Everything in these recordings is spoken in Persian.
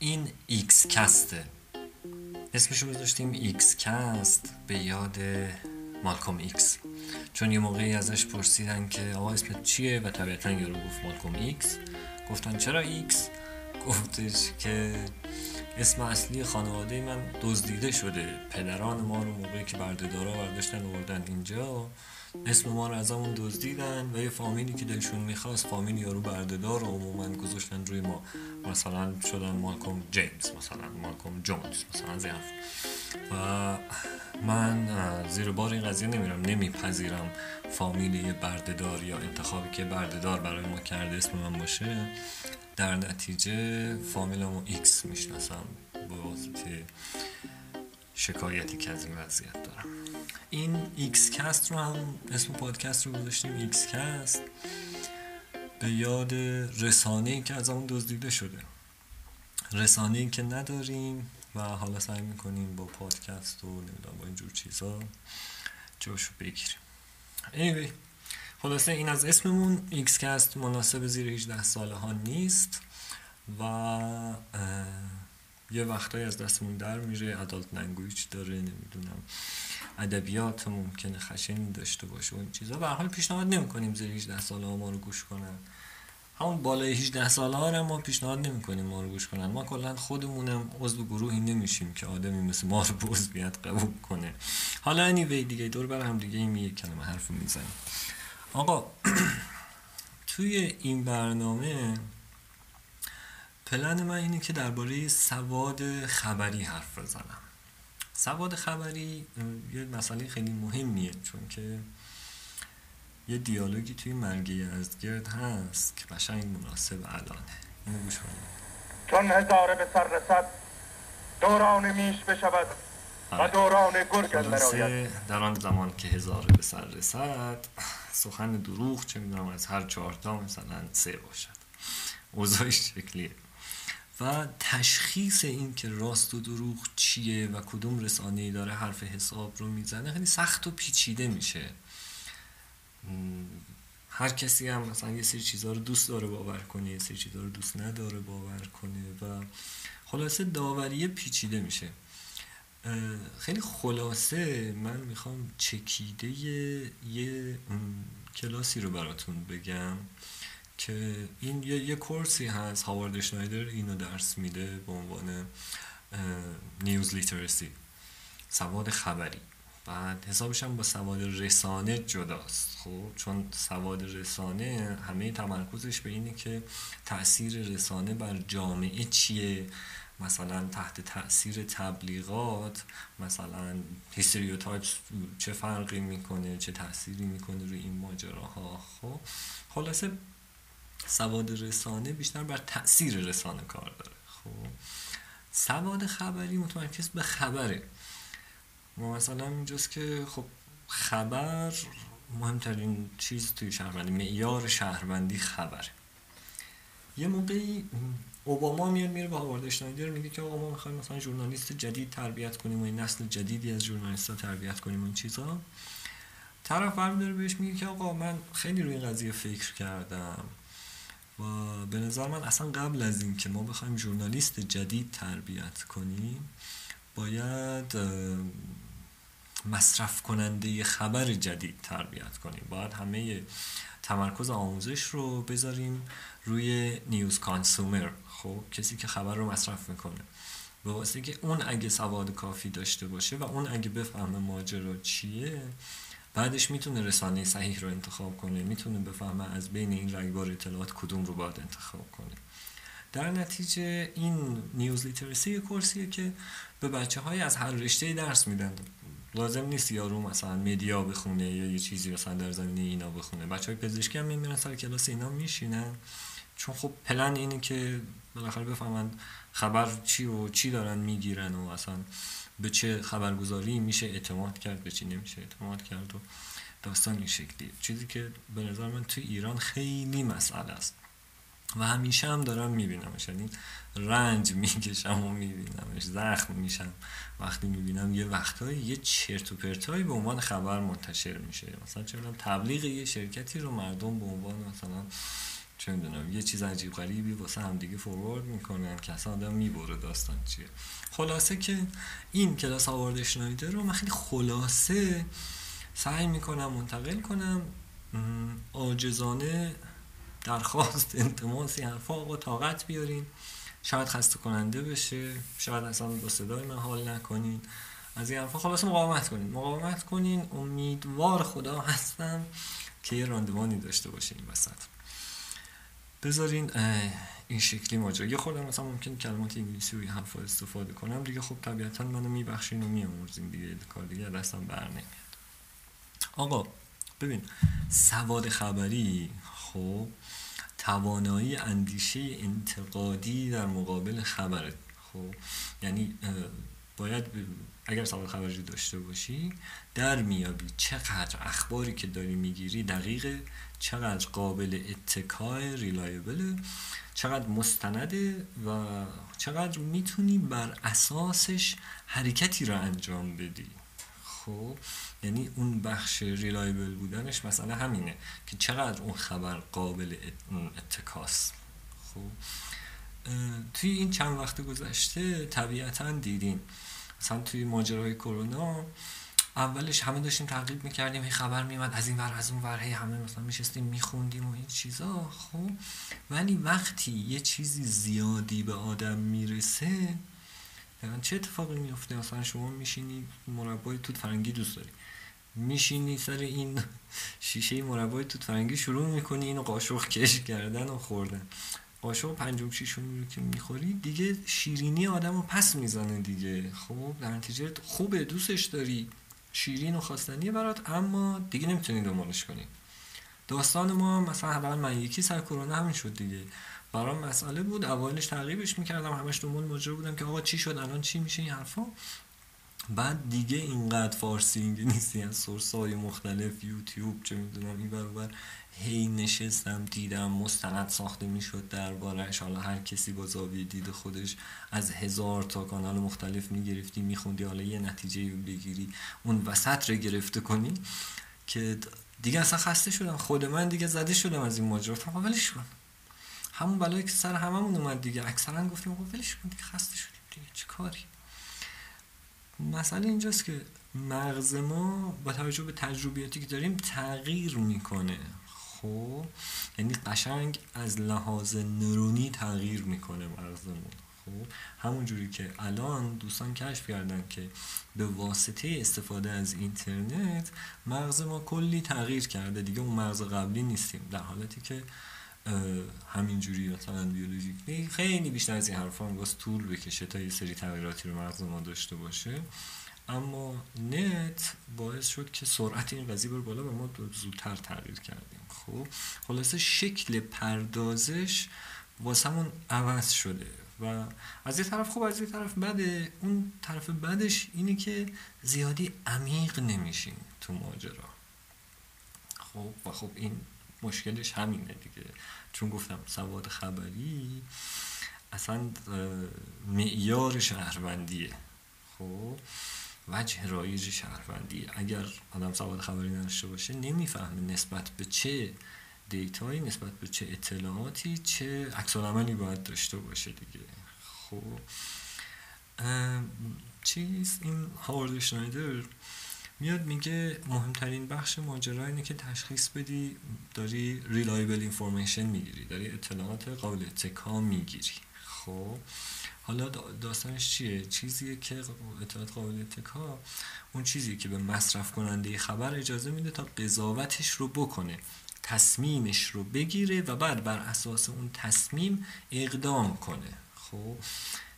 این ایکس کسته. اسمشو گذاشتیم ایکس کست به یاد مالکوم ایکس. چون یه موقعی ازش پرسیدن که آقا اسمت چیه و طبیعتا یارو گفت مالکوم ایکس. گفتن چرا ایکس؟ گفتش که اسم اصلی خانواده من دزدیده شده. پدران ما رو موقعی که بردهدارا برداشتن آوردن اینجا. اسم ما رو از همون دزدیدن و یه فامیلی که دلشون می‌خواست فامیل یارو بردهدار رو عموما گذاشتن روی ما. مثلا شدن مالکوم جیمز مثلا مالکوم جونز مثلا زیرف و من زیر بار این قضیه نمیرم. نمیپذیرم فامیل یه بردهدار یا انتخابی که بردهدار برای ما کرده اسم من باشه. در نتیجه فامیلمو ایکس می‌شناسم. به واسطه شکایتی که از این وضعیت دارم. این ایکس کست رو هم اسم پادکست رو گذاشتیم ایکس کست به یاد رسانه ای که از اون دزدیده شده. رسانه ای که نداریم و حالا سعی می‌کنیم با پادکست و نمی‌دونم با اینجور چیزا جاشو بگیریم. Anyway خلاصه این از اسممون. ایکس کست مناسب زیر 18 ساله ها نیست و یه وقتایی از دستمون در میره adult language داره نمی‌دونم. ادبیات ممکنه خشنی داشته باشه و این چیزا. به حال پیشنهاد نمی‌کنیم زیر 18 ساله ما رو گوش کنن. همون بالای 18 ساله ها رو ما پیشنهاد نمی‌کنیم ما رو گوش کنن. ما کلا خودمونم عضو گروهی نمیشیم که آدمی مثل ما رو به عضویت قبول کنه. حالا انیوی دیگه دور بر هم دیگه این یک کلمه حرف می‌زنیم آقا توی این برنامه پلن من اینه که درباره سواد خبری حرف بزنم. سواد خبری یه مسئله خیلی مهمیه چون که یه دیالوگی توی مرگی از گرد هست که قشنگ مناسب الانه اینو گوش چون هزاره به سر رسد دوران میش بشود و آره. دوران گرگ در آن زمان که هزاره به سر رسد سخن دروغ چه می‌دونم از هر چهارتا مثلا سه باشد. اوضاعش شکلیه. و تشخیص این که راست و دروغ چیه و کدوم رسانه داره حرف حساب رو می‌زنه خیلی سخت و پیچیده میشه. هر کسی هم مثلا یه سری چیزها رو دوست داره باور کنه یه سری چیزها رو دوست نداره باور کنه و خلاصه داوری پیچیده میشه. خیلی خلاصه من می‌خوام چکیده یه کلاسی رو براتون بگم. که این یه, یه کورسی هست هاوارد شنایدر اینو درس میده به عنوان نیوز لیترسی سواد خبری. بعد حسابش هم با سواد رسانه جداست. خب چون سواد رسانه همه تمرکزش به اینه که تاثیر رسانه بر جامعه چیه؟ مثلا تحت تاثیر تبلیغات مثلا هیستریوتایپس چه فرقی می‌کنه؟ چه تأثیری می‌کنه روی این ماجراها؟ خب خلاصه سواد رسانه بیشتر بر تاثیر رسانه کار داره. خب. سواد خبری متمرکز به خبره. ما مثلا اینجاست که خب خبر مهمترین چیز توی شهروندی معیار شهروندی خبره. یه موقعی اوباما میاد میره با هاوارد اشنایدر میگه که آقا ما می‌خوایم مثلا ژورنالیست جدید تربیت کنیم و این نسل جدیدی از ژورنالیست‌ها تربیت کنیم این چیزا. طرف داره بهش میگه که آقا من خیلی روی این قضیه فکر کردم. و به نظر من اصلا قبل از این که ما بخوایم ژورنالیست جدید تربیت کنیم باید مصرف کننده خبر جدید تربیت کنیم. باید همه تمرکز آموزش رو بذاریم روی نیوز کانسومر. خب کسی که خبر رو مصرف می‌کنه. به واسه که اون اگه سواد کافی داشته باشه و اون اگه بفهمه ماجرا چیه بعدش می‌تونه رسانه صحیح رو انتخاب کنه می‌تونه بفهمه از بین این رگبار اطلاعات کدوم رو باید انتخاب کنه. در نتیجه این نیوز لیترسی کورسیه که به بچه های از هر رشته درس میدن. لازم نیست یارو مثلا مدیا بخونه یا یه چیزی مثلا در زمینه اینا بخونه. بچه های پزشکی هم میمیرن سر کلاس اینا میشینن. چون خب پلن اینه که بالاخره بفهمن خبر چی و چی دارن می‌گیرن و اصلا به چه خبرگزاری میشه اعتماد کرد به چی نمیشه اعتماد کرد و داستان این شکلی. چیزی که به نظر من توی ایران خیلی مسئله است. و همیشه هم دارم میبینمش. یعنی رنج می‌کشم و میبینمش. زخم میشم. وقتی می‌بینم یه وقتایی یه چرت و پرتایی به عنوان خبر منتشر میشه. مثلا چه تبلیغ یه شرکتی رو مردم به عنوان مثلا چه می‌دونم یه چیز عجیب غریبی واسه همدیگه فوروارد می‌کنن که اصلا آدم می‌بره داستان چیه. خلاصه که این کلاس آوارد شنایدر رو من خیلی خلاصه سعی می‌کنم منتقل کنم. آجزانه درخواست انتماسی حرفا آقا طاقت بیارین. شاید خسته کننده بشه شاید اصلا با صدای من حال نکنین. از این حرفا خلاص مقاومت کنین. مقاومت کنین. امیدوار خدا هستم که یه راندوانی داشته باشین این وسط. بذارین این شکلی ماجرا. یه خوردم مثلا ممکن کلمات انگلیسی رو حرف استفاده کنم. دیگه خب طبیعتا منو میبخشین و میامرزین دیگه. کار دیگه دستم بر نمیاد. آقا ببین سواد خبری خب توانایی اندیشه انتقادی در مقابل خبره خب یعنی باید اگر سواد خبری داشته باشی در میابی چقدر اخباری که داری می‌گیری دقیقه چقدر قابل اتکای ریلایبل چقدر مستنده و چقدر می‌تونی بر اساسش حرکتی را انجام بدی. خب یعنی اون بخش ریلایبل بودنش مثلا همینه که چقدر اون خبر قابل اتکاست. خب توی این چند وقت گذشته طبیعتا دیدیم. مثلا توی ماجرای کرونا اولش همه داشتیم تعقیب می‌کردیم هی خبر میومد از این ور از اون ور هی همه مثلا میشستیم میخوندیم و این چیزا خب. ولی وقتی یه چیزی زیادی به آدم می‌رسه چه اتفاقی میفته مثلا شما میشینی مربای توت فرنگی دوست داری. میشینی سر این شیشه مربای توت فرنگی شروع می‌کنی اینو قاشق کش کردن و خوردن. قاشق پنجم شیشم رو که می‌خوری دیگه شیرینی آدم رو پس می‌زنه دیگه خب. در نتیجه خوبه دوستش داری. شیرین و خواستنیه برات اما دیگه نمی‌تونی دنبالش کنی. داستان ما مثلا حداقل من یکی سر کرونا همین شد دیگه. برام مسئله بود اولش تعقیبش می‌کردم همش دنبال ماجرا بودم که آقا چی شد الان چی میشه این حرفا. بعد دیگه اینقدر فارسی انگلیسی از سورس های مختلف یوتیوب چه می‌دونم این برابر هی نشستم دیدم مستند ساخته می‌شد دربارهش حالا هر کسی با زاویه دید خودش از هزار تا کانال مختلف می‌گرفتی میخوندی حالا یه نتیجه بگیری. اون وسط رو گرفته کنی که دیگه اصلا خسته شدم. خود من دیگه زده شدم از این ماجرا. تا ولش کن. همون بلایی که سر هممون اومد دیگه. اکثرا گفتیم آقا ولش کن دیگه خسته شدیم دیگه. چه کاری؟ مسئله اینجاست که مغز ما با توجه به تجربیاتی که داریم تغییر می‌کنه. خب یعنی قشنگ از لحاظ نورونی تغییر می‌کنه مغزمون. خب همون جوری که الان دوستان کشف کردن که به واسطه استفاده از اینترنت مغز ما کلی تغییر کرده. دیگه اون مغز قبلی نیستیم. در حالتی که همینجوری مثلا بیولوژیک خیلی بیشتر از این حرفا هم طول بکشه تا یه سری تغییراتی رو مغز ما داشته باشه. اما نت باعث شد که سرعت این قضیه بر بالا و ما زودتر تغییر کردیم. خب خلاصه شکل پردازش واسمون عوض شده و از یه طرف خوب از یه طرف بده. اون طرف بدش اینه که زیادی عمیق نمیشیم تو ماجرا. خب و خب این مشکلش همینه دیگه. چون گفتم سواد خبری اصلا معیار شهروندیه. خب وجه رایج شهروندی. اگر آدم سواد خبری نداشته باشه نمی‌فهمه نسبت به چه دیتایی نسبت به چه اطلاعاتی چه عکس باید داشته باشه دیگه. خب چیز این هاورد شنایدر میاد میگه مهمترین بخش ماجرا اینه که تشخیص بدی داری reliable information می‌گیری داری اطلاعات قابل اتکا می‌گیری. خب حالا داستانش چیه؟ چیزیه که اطلاعات قابل اتکا اون چیزی که به مصرف کننده خبر اجازه میده تا قضاوتش رو بکنه تصمیمش رو بگیره و بعد بر اساس اون تصمیم اقدام کنه. خب؟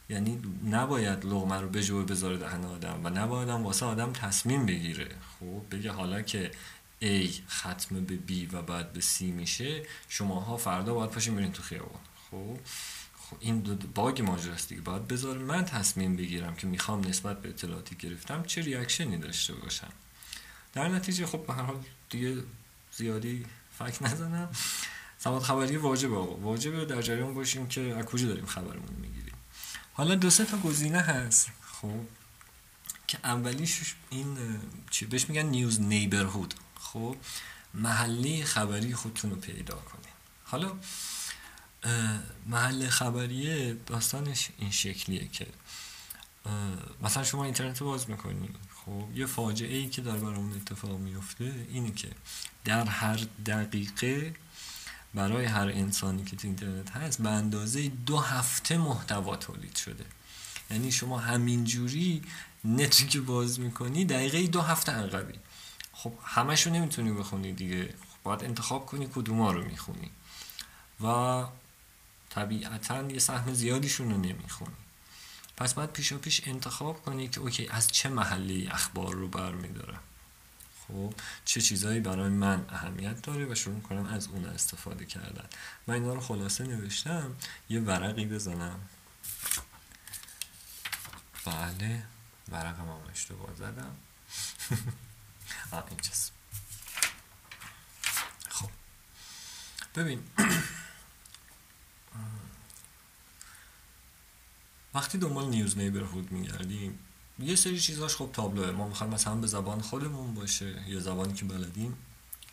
یعنی نباید لغمه رو به جوه بذاره دهن آدم و نباید هم واسه آدم تصمیم بگیره. خب؟ بگه حالا که A ختم به B و بعد به C میشه شماها فردا باید پاشین برین تو خیابان. خب؟ خب این دو باگ ماجراست دیگه. باید بذار من تصمیم بگیرم که می‌خوام نسبت به اطلاعاتی گرفتم چه ریاکشنی داشته باشم. در نتیجه خب به هر حال دیگه زیادی فکر نزنم. سواد خبری واجبه آقا. واجبه در جریان باشیم که از کجا داریم خبرمون می‌گیریم. حالا دو سه تا گزینه هست. خب که اولیش این چی؟ بهش میگن نیوز نیبرهود. خب محلی خبری خودتون رو پیدا کنید. حالا محل خبریه داستانش این شکلیه که مثلا شما اینترنت باز می‌کنی. خب یه فاجعه ای که داره برامون اتفاق میفته اینه که در هر دقیقه برای هر انسانی که تو اینترنت هست به اندازه دو هفته محتوا تولید شده. یعنی شما همینجوری نتی که باز می‌کنی دقیقه دو هفته عقبی. خب همش رو نمی‌تونی بخونی دیگه. خب باید انتخاب کنی کدوما رو می‌خونی. و طبیعتا یه سهم زیادیشون رو نمی‌خونی پس باید پیشا پیش انتخاب کنی که اوکی از چه محلی اخبار رو برمیدارم خب چه چیزایی برای من اهمیت داره و شروع کنم از اون استفاده کردن. من اینا رو خلاصه نوشتم یه ورقی بزنم. بله ورقم هم اشتباه زدم. آه اینجاست. خب. ببین وقتی دنبال نیوز نیبرهود میگردیم یه سری چیزاش خب تابلوه. ما می‌خوایم مثلا به زبان خودمون باشه یا زبانی که بلدیم.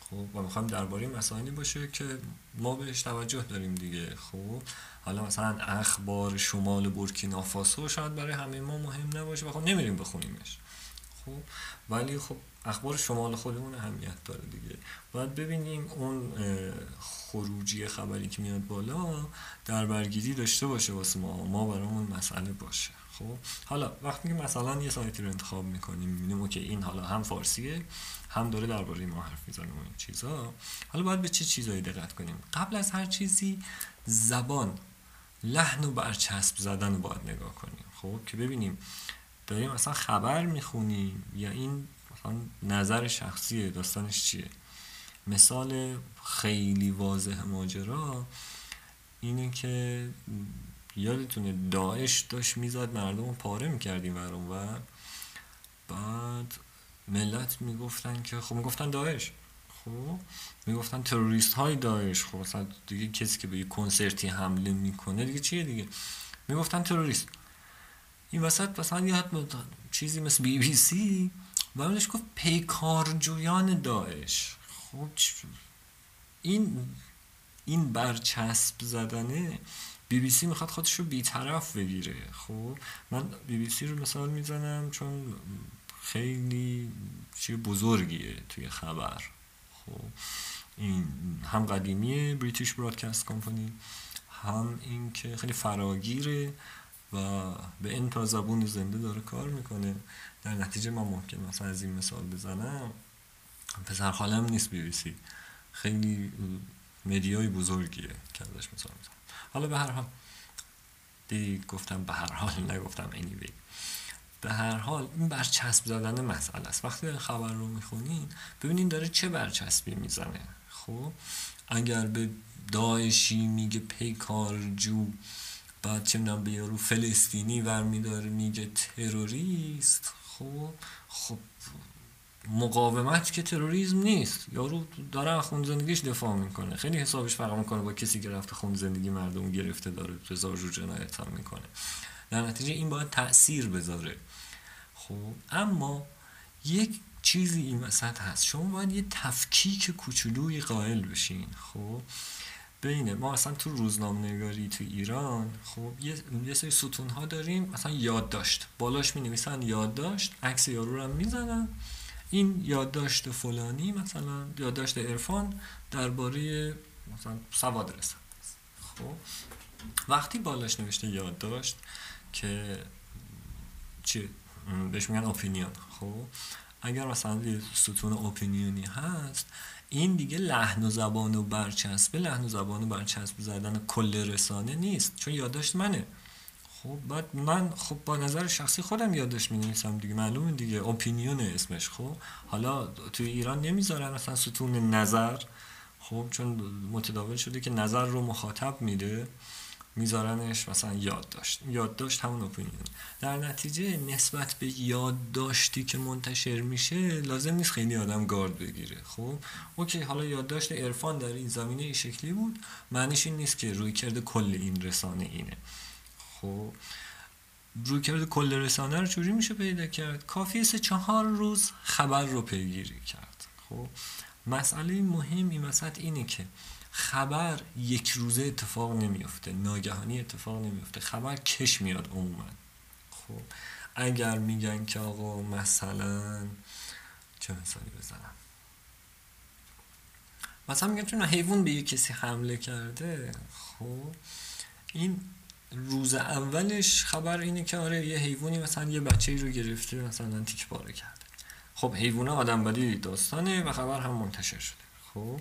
خب و می‌خوایم درباره مسائلی باشه که ما بهش توجه داریم دیگه. خب حالا مثلا اخبار شمال بورکینافاسو شاید برای همه ما مهم نباشه و خب نمیریم بخونیمش. خب ولی خب اخبار شمال خودمون اهمیت داره دیگه. باید ببینیم اون خروجی خبری که میاد بالا در برگیری داشته باشه واسه ما ما برامون مسئله باشه. خب؟ حالا وقتی که مثلا یه سایتی رو انتخاب می‌کنیم می‌بینیم که این حالا هم فارسیه هم داره درباره ما حرف می‌زنه این چیزا. حالا باید به چه چیزایی دقت کنیم؟ قبل از هر چیزی زبان لحن و برچسب زدن رو باید نگاه کنیم. خب؟ که ببینیم داریم مثلا خبر می‌خونیم یا این مثلا نظر شخصیه داستانش چیه؟ مثال خیلی واضح ماجرا اینه که یادتونه داعش داشت می‌زد مردم رو پاره می‌کردیم برام و بعد ملت می‌گفتن که خب می‌گفتن داعش. خب می‌گفتن تروریست های داعش. خب مثلا دیگه کسی که به یه کنسرتی حمله می‌کنه دیگه چیه دیگه؟ می‌گفتن تروریست. این وسط مثلا یه چیزی مثل بی بی سی. و گفت پیکارجویان داعش. خب این این برچسب زدنه بی بی سی می‌خواد خودش رو بیطرف بگیره. خب من بی بی سی رو مثال می‌زنم چون خیلی چیه بزرگیه توی خبر. خب این هم قدیمیه بریتیش برادکست کمپانی هم این که خیلی فراگیره. و به این تا زبون زنده داره کار می‌کنه. در نتیجه من ممکن مثلا از این مثال بزنم. پسر خالم نیست بی خیلی مدیای بزرگیه که ازش مثال می‌زنم. حالا به هر حال دیدی گفتم به هر حال نگفتم anyway. به هر حال این برچسب زدن مسئله است. وقتی خبر رو می‌خونین ببینین داره چه برچسبی می‌زنه. خب اگر به داعشی میگه پیکارجو بعد چه می‌دونم به یارو فلسطینی ور میداره میگه تروریست. خب خب مقاومت که تروریسم نیست. یارو داره خون زندگیش دفاع می‌کنه. خیلی حسابش فرق می‌کنه با کسی که رفته خون زندگی مردم گرفته داره رضا جو جنایت هم می‌کنه. در نتیجه این باید تاثیر بذاره. خب اما یک چیزی این وسط هست. شما باید یه تفکیک کوچولوی قائل بشین. خب بینه. ما اصلا تو روزنامه نگاری تو ایران خب یه, یه سری ستون ها داریم مثلا یادداشت. بالاش می نویسن یادداشت عکس یارو رو هم می‌زنن. این یادداشت فلانی مثلا یادداشت عرفان درباره مثلا سواد رسد خب وقتی بالاش نوشته یادداشت که چی؟ بهش میگن اپینیون. خب اگر مثلا یه ستون اپینیونی هست این دیگه لحن و زبان و برچسب لحن و زبان و برچسب زدن کل رسانه نیست چون یادداشت منه. خب بعد من خب با نظر شخصی خودم یادش می نویسم دیگه معلومه دیگه اپینیون اسمش خب. حالا توی ایران نمی‌ذارن مثلا ستون نظر خب چون متداول شده که نظر رو مخاطب میده. میذارنش مثلا یادداشت. یادداشت همون اپینیون در نتیجه نسبت به یادداشتی که منتشر میشه لازم نیست خیلی آدم گارد بگیره. خب؟ اوکی حالا یادداشت عرفان در این زمینه این شکلی بود. معنیش این نیست که روی کرده کل این رسانه اینه. خب؟ روی کرده کل رسانه رو چوری میشه پیدا کرد؟ کافیه سه چهار روز خبر رو پیگیری کرد. خب؟ مسئله مهم این وسط اینه که خبر یک روزه اتفاق نمیفته ناگهانی اتفاق نمیفته خبر کش میاد عموما. خب اگر میگن که آقا مثلا چه مثالی بزنم؟ مثلا میگن چون حیوان به یه کسی حمله کرده. خب این روز اولش خبر اینه که آره یه حیوانی مثلا یه بچه رو گرفته مثلا تیک پاره کرده. خب حیوانه آدم بدی داستانه و خبر هم منتشر شده. خب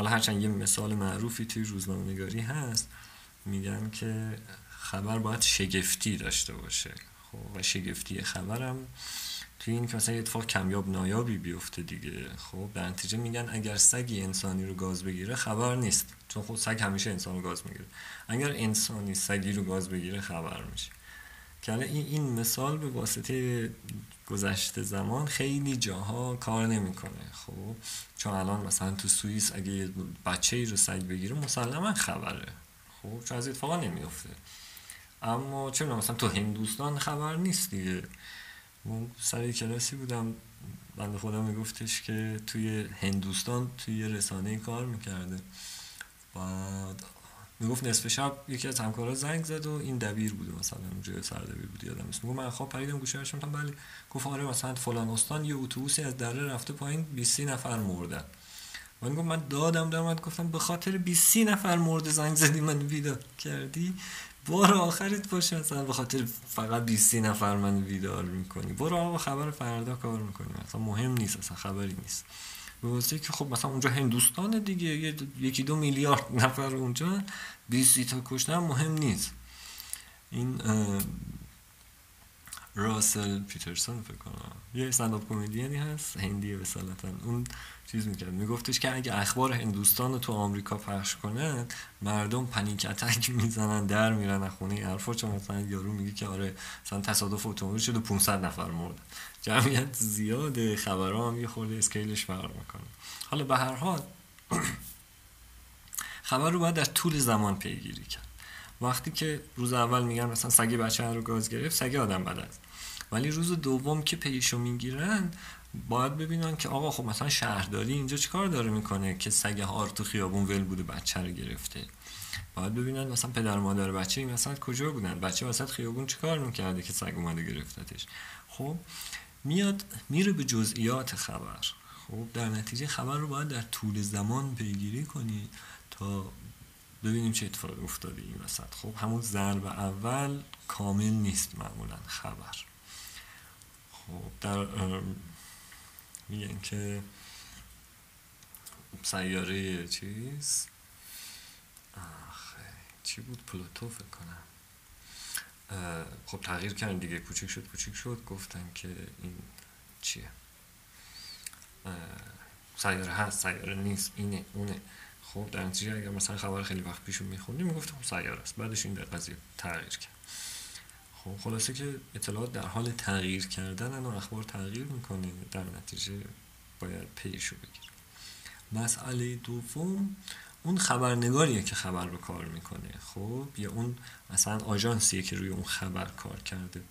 حالا هرچند یه مثال معروفی توی روزنامه نگاری هست میگن که خبر باید شگفتی داشته باشه. خب و شگفتی خبرم توی این که مثلا اتفاق کمیاب نایابی بیفته دیگه. خب در نتیجه میگن اگر سگی انسانی رو گاز بگیره خبر نیست. چون خود سگ همیشه انسان رو گاز می‌گیره. اگر انسانی سگی رو گاز بگیره خبر میشه. که این این مثال به واسطه گذشته زمان خیلی جاها کار نمی‌کنه. خب چون الان مثلا تو سوئیس اگه یه بچه ای رو سگ بگیره مسلما خبره. خب چون از اتفاقا نمیفته اما چه مثلا تو هندوستان خبر نیست دیگه. من سر کلاسی بودم بنده خدا میگفتش که توی هندوستان توی رسانه کار می‌کرده. بعد می‌گفت نصف شب یکی از همکارا زنگ زد و این دبیر بوده مثلا اونجا سر دبیر بود یادم نیست. می‌گفت من خواب پریدم گوشه هاشم بله. گفت آره مثلا فلان استان یه اتوبوسی از دره رفته پایین 20 نفر مردن. من گفت من دادم در گفتم به خاطر 20 نفر مرده زنگ زدی من ویدار کردی؟ بار آخرت باشه مثلا به خاطر فقط 20 نفر من ویدار می‌کنی. برو آقا خبر فردا کار می‌کنی. مثلا مهم نیست اصلا خبری نیست. به واسه که خب مثلا اونجا هندوستان دیگه یکی دو میلیارد نفر اونجا 20 تا کشتن مهم نیست. این راسل پیترسون فکر کنم. یه استنداپ کمدیانی هست هندیه بسالتا اون چیز می‌کرد. میگفتش که اگه اخبار هندوستان تو آمریکا پخش کنن مردم پنیک اتک می‌زنن در میرن خونه. حرفا چون مثلا یارو میگه که آره مثلا تصادف اتومبیل شده 500 نفر مرد جمعیت زیاده خبرها هم یه خورده اسکیلش فرق می‌کنه. حالا به هر حال خبر رو باید در طول زمان پیگیری کرد. وقتی که روز اول میگن مثلا سگ بچه رو گاز گرفت سگ آدم بد است ولی روز دوم که پیشو می‌گیرن باید ببینن که آقا خب مثلا شهرداری اینجا چیکار داره می‌کنه که سگ هار تو خیابون ول بوده بچه رو گرفته. باید ببینن مثلا پدر مادر بچه این مثلا کجا بودن؟ بچه وسط خیابون چیکار می‌کرده که سگ اومده گرفتتش؟ خب میاد میره به جزئیات خبر. خب در نتیجه خبر رو باید در طول زمان پیگیری کنی تا ببینیم چه اتفاقی افتاده این وسط. خب همون ضرب اول کامل نیست معمولا خبر. خب در میگن که سیاره چیز؟ آخه چی بود؟ پلوتو فکر کنم. خب تغییر کردن دیگه. کوچیک شد کوچیک شد. گفتن که این چیه؟ سیاره هست سیاره نیست اینه اونه. خب در نتیجه اگر مثلا خبر خیلی وقت پیشون میخوندیم می‌گفتم خب سیاره است. بعدش این قضیه تغییر کرد. خب خلاصه که اطلاعات در حال تغییر کردن و اخبار تغییر می‌کنه. در نتیجه باید پیشو بگیر مسئله دوم اون خبرنگاریه که خبر رو کار می‌کنه. خب یا اون مثلا آژانسیه که روی اون خبر کار کرده.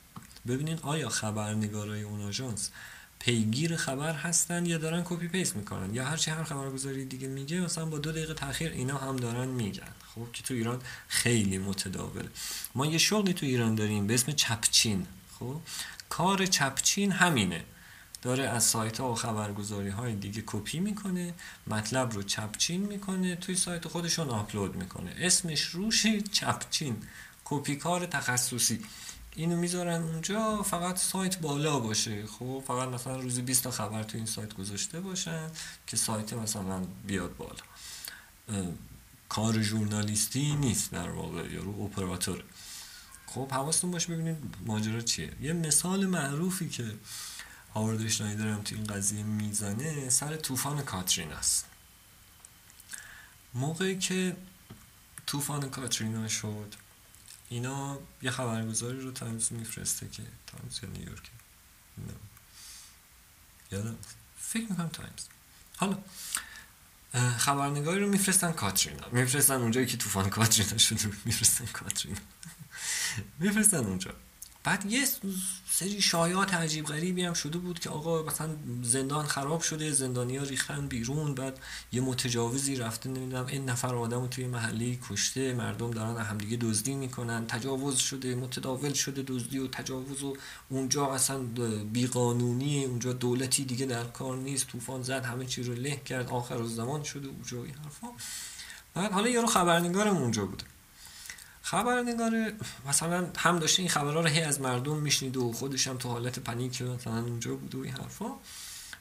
ببینین آیا خبرنگارای اون آژانس پیگیر خبر هستن یا دارن copy paste می‌کنن؟ یا هرچی هر خبرگزاری دیگه میگه مثلا با دو دقیقه تاخیر اینا هم دارن میگن. خب که تو ایران خیلی متداوله ما یه شغلی تو ایران داریم به اسم چپچین. خب کار چپچین همینه. داره از سایت ها و خبرگزاری های دیگه کپی می‌کنه مطلب رو چپچین می‌کنه توی سایت خودشون آپلود می‌کنه. اسمش روشه چپچین. کپی کار تخصصی. اینو می‌ذارن اونجا فقط سایت بالا باشه. خب فقط مثلا روزی 20 تا خبر تو این سایت گذاشته باشن که سایت مثلا بیاد بالا. کار ژورنالیستی نیست در واقع یا رو اپراتور. خب حواستون باشه ببینید ماجرا چیه. یه مثال معروفی که هاوارد شنایدر هم تو این قضیه می‌زنه سر طوفان کاترین است. موقعی که طوفان کاترینا شد اینا یه خبرگزاری رو تایمز میفرسته که تایمز یا نیویورک یادم فکر می‌کنم تایمز. حالا خبرنگاری رو میفرستن کاترینا. میفرستن اونجایی که طوفان کاترینا شده میفرستن کاترینا. میفرستن اونجا. بعد یه سری شایعات عجیب غریبی هم شده بود که آقا مثلا زندان خراب شده زندانیا ریختن بیرون بعد یه متجاوزی رفته نمی‌دونم این نفر آدم توی محلی کشته مردم دارن همدیگه دزدی می‌کنن تجاوز شده متداول شده دزدی و تجاوز و اونجا اصلا بیقانونی اونجا دولتی دیگه در کار نیست طوفان زد همه چی رو له کرد آخر زمان شده اونجا این حرفا. بعد حالا یارو خبرنگارم اونجا بوده. خبرنگار مثلا هم داشته این خبرها رو هی از مردم میشنید و خودش هم تو حالت پنیک مثلا اونجا بود و این حرفا.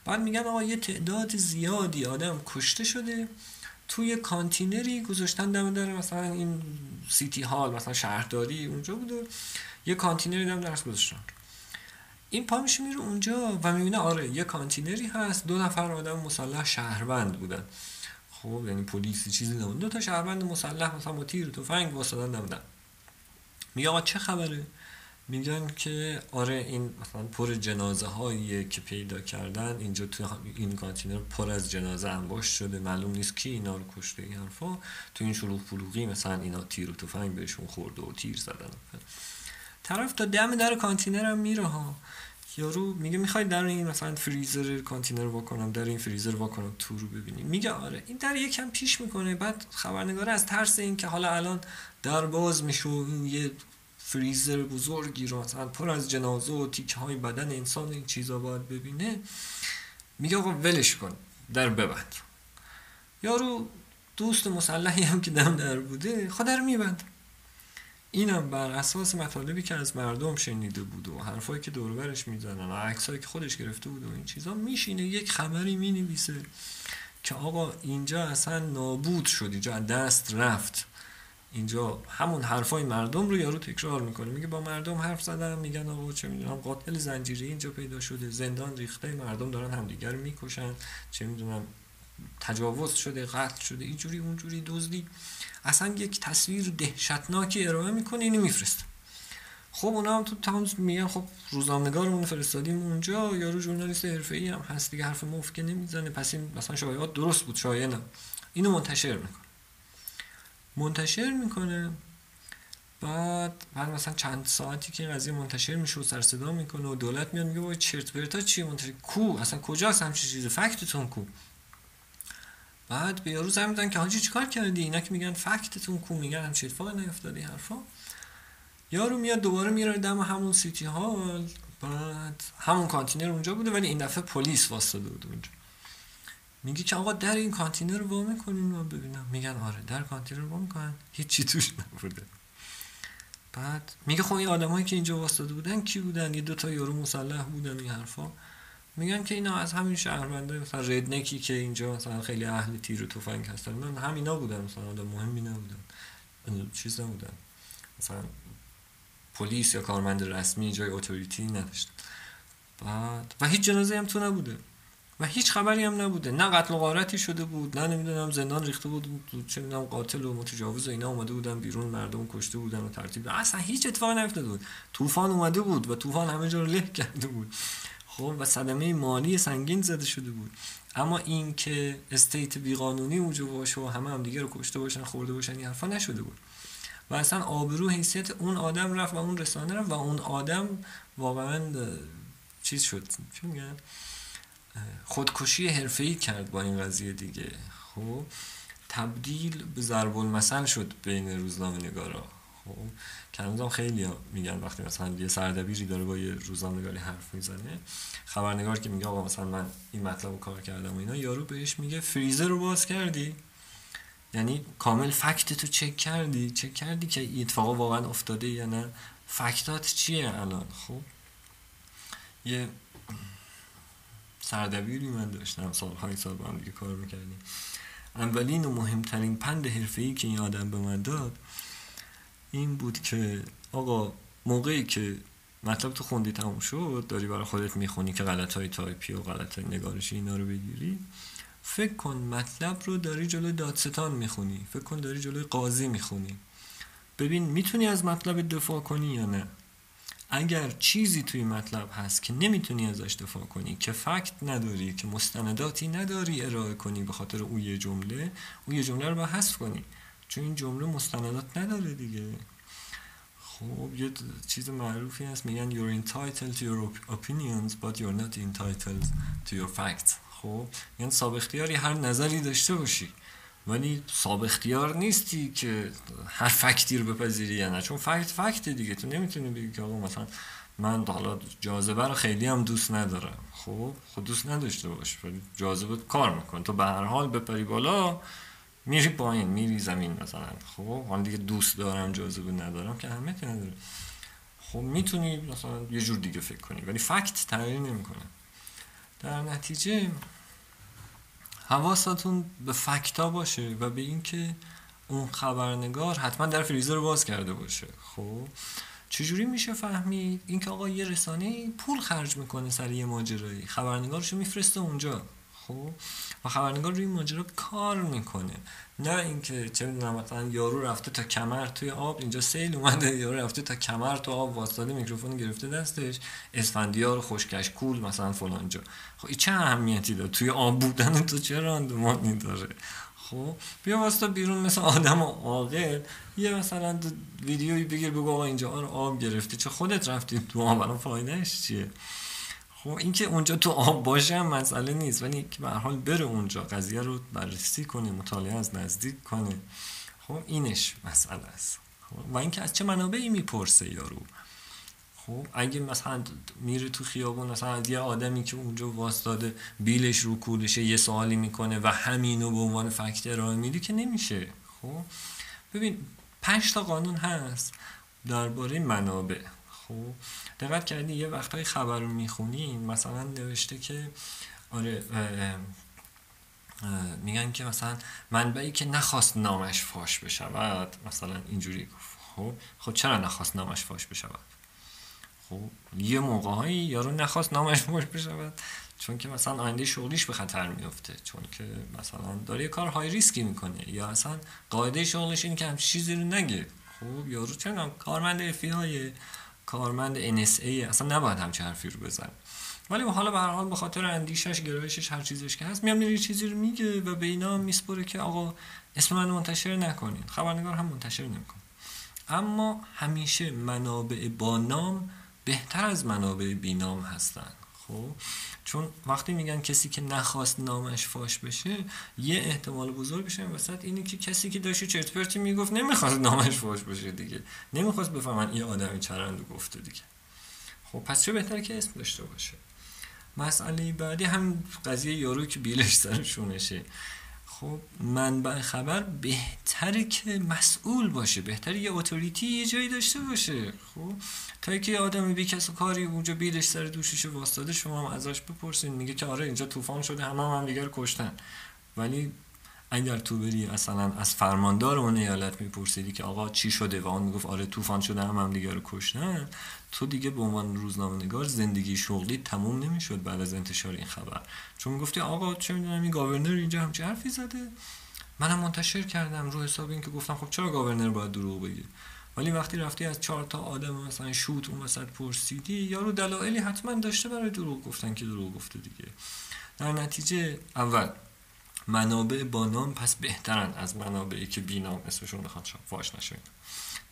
بعد میگن آقا یه تعداد زیادی آدم کشته شده توی کانتینری گذاشتن دم در مثلا این city hall مثلا شهرداری اونجا بود و یه کانتینری دم درش گذاشتن. این پا میشه میره اونجا و می‌بینه آره یه کانتینری هست دو نفر آدم مسلح شهروند بودن. خب یعنی پلیسی چیزی نبود. دو تا شهروند مسلح مثلا با تیر تفنگ واستاده بودن. میگه آقا چه خبره؟ میگن که آره این مثلا پر جنازه هایی که پیدا کردن. اینجا تو این کانتینر پر از جنازه انباشت شده. معلوم نیست کی اینا رو کشته این حرفا. تو این شلوغ پلوغی مثلا اینا تیر و تفنگ بهشون خورده و تیر زدن. طرف تا دم در کانتینر هم میره ها. یارو میگه می‌خوای در این مثلا فریزر کانتینر واکنم در این فریزر واکنم توش رو ببینی. میگه آره این در یکم پیش می‌کنه. بعد خبرنگار از ترس این که حالا الان در باز میشه این یه فریزر بزرگی رو مثلا پر از جنازه و تیکه های بدن انسان این چیزا باید ببینه. میگه آقا ولش کن در ببند. یارو دوست مسلحی هم که دم در بوده خود در میبند. اینم بر اساس مطالبی که از مردم شنیده بود و حرفایی که دوربرش می‌زنن و عکسایی که خودش گرفته بود و این چیزا میشینه یک خبری می‌نویسه که آقا اینجا اصلا نابود شد اینجا دست رفت. اینجا همون حرفای مردم رو یارو تکرار می‌کنه. میگه با مردم حرف زدم میگن آقا چه می‌دونم قاتل زنجیری اینجا پیدا شده زندان ریخته مردم دارن همدیگر می‌کشن. چه می‌دونم تجاوز شده قتل شده اینجوری اونجوری دزدی. اصلا یک تصویر دهشتناکی ارائه می‌کنه اینو میفرسته. خب اونا هم تو تامز میگن خب روزنامه‌نگارمون فرستادیم اونجا یارو ژورنالیست حرفه‌ای هم هست دیگه حرف مفت که نمی‌زنه. پس این مثلا شایعات درست بود شایعه نه. اینو منتشر می‌کنه. منتشر می‌کنه بعد بعد مثلا چند ساعتی که قضیه منتشر میشه و سر صدا می‌کنه و دولت میاد میگه این چرت پرتا چیه منتشر؟ کو؟ اصلا کجاست همچین چیزی؟ fact تون کو؟ بعد به یارو زنگ میزنن که حاجی چیکار کردی؟ اینا که میگن fact تون کو میگن هم اتفاقی نیفتاده حرفا. یارو میاد دوباره میره دم همون city hall بعد همون کانتینر اونجا بوده ولی این دفعه پلیس واستاده بود اونجا. میگه که آقا در این کانتینر رو وا می‌کنین؟ من ببینم. میگن آره در کانتینر رو وا می‌کنن. هیچ توش نبوده. بعد میگه خب این آدمایی که اینجا واستاده بودن کی بودن؟ یه دو تا یارو مسلح بودن این حرفا. میگن که اینا از همین شهروندای مثلا redneck ی که اینجا مثلا خیلی اهل تیر و تفنگ هستن. من همینا بودن مثلا آدم مهمی نبودن چیز نبودن مثلا پلیس یا کارمند رسمی جای authority نداشت بعد و هیچ جنازه هم تو نبوده. و هیچ خبری هم نبوده. نه قتل و غارتی شده بود نه نمی‌دونم زندان ریخته بود چه می‌دونم قاتل و متجاوز و اینا اومده بودن بیرون مردم کشته بودن و ترتیب. اصلا هیچ اتفاقی نیفتاده بود. طوفان اومده بود و طوفان همه جا رو له کرده بود. خب و صدمه مالی سنگین زده شده بود. اما این که استیت بیقانونی اونجا باشه و همه هم دیگه رو کشته باشن خورده باشن این حرفا نشده بود. و اصلا آبرو حیثیت اون آدم رفت و اون رسانه رفت و اون آدم واقعا چیز شد. چی میگن؟ خودکشی حرفه‌ای کرد با این قضیه دیگه. خب تبدیل به ضرب المثل شد بین روزنامه نگارا خب که خیلی میگن وقتی مثلا یه سردبیری داره با یه روزنامه‌نگاری حرف می‌زنه خبرنگار که میگه آقا مثلا من این مطلب رو کار کردم و اینا یارو بهش میگه فریزر رو باز کردی. یعنی کامل فکت تو چک کردی. چک کردی که این اتفاقا واقعا افتاده یا نه. fact ات چیه الان؟ خب یه سردبیری من داشتم. سالهای سال با هم دیگه کار می‌کردیم. اولین و مهمترین پند حرفه‌ای که این آدم به من داد این بود که آقا موقعی که مطلب تو خوندی تموم شد داری برای خودت می‌خونی که غلط های تایپی و غلط های نگارشی اینا رو بگیری فکر کن مطلب رو داری جلوی دادستان می‌خونی فکر کن داری جلوی قاضی می‌خونی. ببین می‌تونی از مطلب دفاع کنی یا نه؟ اگر چیزی توی مطلب هست که نمی‌تونی ازش دفاع کنی که فکت نداری که مستنداتی نداری ارائه کنی به خاطر اون یه جمله اون یه جمله رو با حذف کنی. چون این جمله مستندات نداره دیگه. خب یه چیز معروفی هست میگن you're entitled to your opinions but you're not entitled to your facts. خب یعنی صاحب هر نظری داشته باشی. ولی صاحب نیستی که هر فکتی رو بپذیری یا نه. چون فکت فکت دیگه. تو نمی‌تونی بگی که آقا مثلا من حالا جاذبه رو خیلی هم دوست ندارم. خب خود دوست نداشته باش ولی جاذبه کار میکن تو به هر حال بپری بالا میری پایین میری زمین مثلا. خب؟ حالا دیگه دوست دارم جاذبه ندارم که همه نداره. خب می‌تونی مثلا یه جور دیگه فکر کنی ولی فکت تغییر نمی‌کنه. در نتیجه حواستون به فکتا باشه و به اینکه اون خبرنگار حتما در فریزر رو باز کرده باشه. خب؟ چجوری میشه فهمید؟ اینکه آقا یه رسانه پول خرج می‌کنه سر یه ماجرایی. خبرنگارشو میفرسته اونجا. خب؟ و خبرنگار روی ماجرا کار می‌کنه. نه اینکه چه می‌دونم مثلا یارو رفته تا کمر توی آب اینجا سیل اومده یارو رفته تا کمر تو آب واسطه میکروفون گرفته دستش اسفندیار خوشکش کول مثلا فلان جا. خب این چه اهمیتی داره؟ توی آب بودن تو چه راندمانی داره؟ خب بیا واسطه بیرون مثل آدم عاقل یه مثلا ویدیویی بگیر بگو آقا اینجا آب گرفته چه خودت رفتی تو آب؟ الان فایدهش چیه؟ خب اینکه اونجا تو آب باشه هم مسئله نیست ولی که به حال بره اونجا قضیه رو بررسی کنه مطالعه از نزدیک کنه. خب اینش مسئله است. خب و اینکه از چه منابعی می‌پرسه یارو؟ خب اگه مثلا میره تو خیابون مثلا یه آدمی که اونجا واسطاده بیلش رو کولشه یه سوالی می‌کنه و همینو به عنوان فکت ارائه میدی که نمیشه. خب ببین پنج تا قانون هست درباره منابع. خب دقت کردی یه وقتای خبر رو می‌خونی مثلا نوشته که آره میگن که مثلا منبعی که نخواست نامش فاش بشود مثلا اینجوری گفت. خب خب چرا نخواست نامش فاش بشود؟ خب یه موقعهایی یارو نخواست نامش فاش بشود. چون که مثلا آینده شغلیش به خطر میفته چون که مثلا داره یه کار های ریسکی می‌کنه. یا اصلا قاعده شغلش این که هم چیزی رو نگه. خب یارو چرا کارمند افی کارمند NSA اصلا نباید همچه حرفی رو بزن ولی حالا به هر حال به خاطر اندیشش گرایشش هر چیزش که هست میام میره چیزی رو میگه و به اینا میسپره که آقا اسم من منتشر نکنین خبرنگار هم منتشر نمی‌کنه. اما همیشه منابع با نام بهتر از منابع بینام هستن. خب؟ چون وقتی میگن کسی که نخواست نامش فاش بشه یه احتمال بزرگ بشه وسط اینه که کسی که داشت چرت پرتی می‌گفت نمی‌خواست نامش فاش بشه دیگه. نمی‌خواست بفهمن این آدمی چرند گفته دیگه. خب پس چه بهتر که اسم داشته باشه؟ مسئله بعدی هم قضیه یارو که بیلش سر شونشه خب منبع خبر بهتره که مسئول باشه بهتره یه اتوریتی یه جایی داشته باشه. خب تا که یه آدمی بی کس و کاری اونجا بیدش سر دوشش واسطاده شما هم ازش بپرسین. میگه که آره اینجا طوفان شده همه هم, هم دیگر کشتن. ولی اگر تو بری اصلا از فرماندار اون ایالت میپرسیدی که آقا چی شده؟ و اون می‌گفت آره طوفان شده هم هم دیگر رو کشتن. تو دیگه به عنوان روزنامه نگار زندگی شغلی تموم نمی‌شد بعد از انتشار این خبر. چون می‌گفتی آقا چه می‌دونم این گاورنر اینجا همچی حرفی زده. منم منتشر کردم رو حساب این که گفتم خب چرا گاورنر باید دروغ بگه؟ ولی وقتی رفتی از چهار تا آدم مثلا شوت اون وسط پرسیدی یارو دلایلی حتما داشته برای دروغ گفتن که دروغ گفته دیگه. در نتیجه اول منابع با نام پس بهترن از منابعی که بی نام اسمشون بخواد فاش نشه.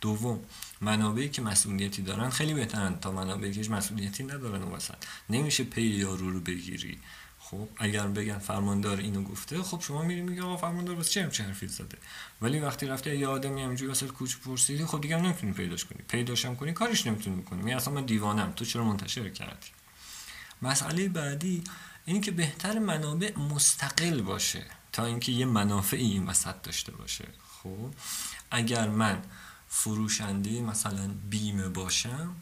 دوم منابعی که مسئولیتی دارن خیلی بهترن تا منابعی که مسئولیتی ندارن اون وسط. نمیشه پی یارو رو بگیری. خب اگر بگن فرماندار اینو گفته خب شما میری میگه آقا فرماندار واسه چه همچین حرفی زده؟ ولی وقتی رفته یه آدمی همینجوری واسه کوچ پرسیدی خب دیگه نمی‌تونی پیداش کنی. پیداش هم کنی کارش نمی‌تونی کنی می اصلا من دیوانم تو چرا منتشر کردی؟ مسئله بعدی اینه که بهتر منابع مستقل باشه تا اینکه یه منافعی این وسط داشته باشه. خب اگر من فروشنده مثلا بیمه باشم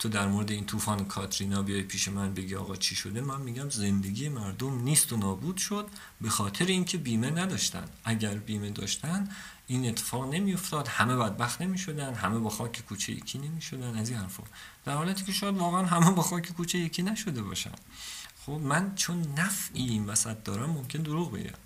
تو در مورد این طوفان کاترینا بیای پیش من بگی آقا چی شده؟ من میگم زندگی مردم نیست و نابود شد به خاطر اینکه بیمه نداشتن. اگر بیمه داشتن این اتفاق نمیافتاد. همه بدبخت نمی‌شدن همه با خاک کوچه یکی نمی‌شدن. از این حرفا. در حالتی که شاید واقعا همه با خاک کوچه یکی نشده باشن. خب من چون نفعی این وسط دارم ممکن دروغ بگم.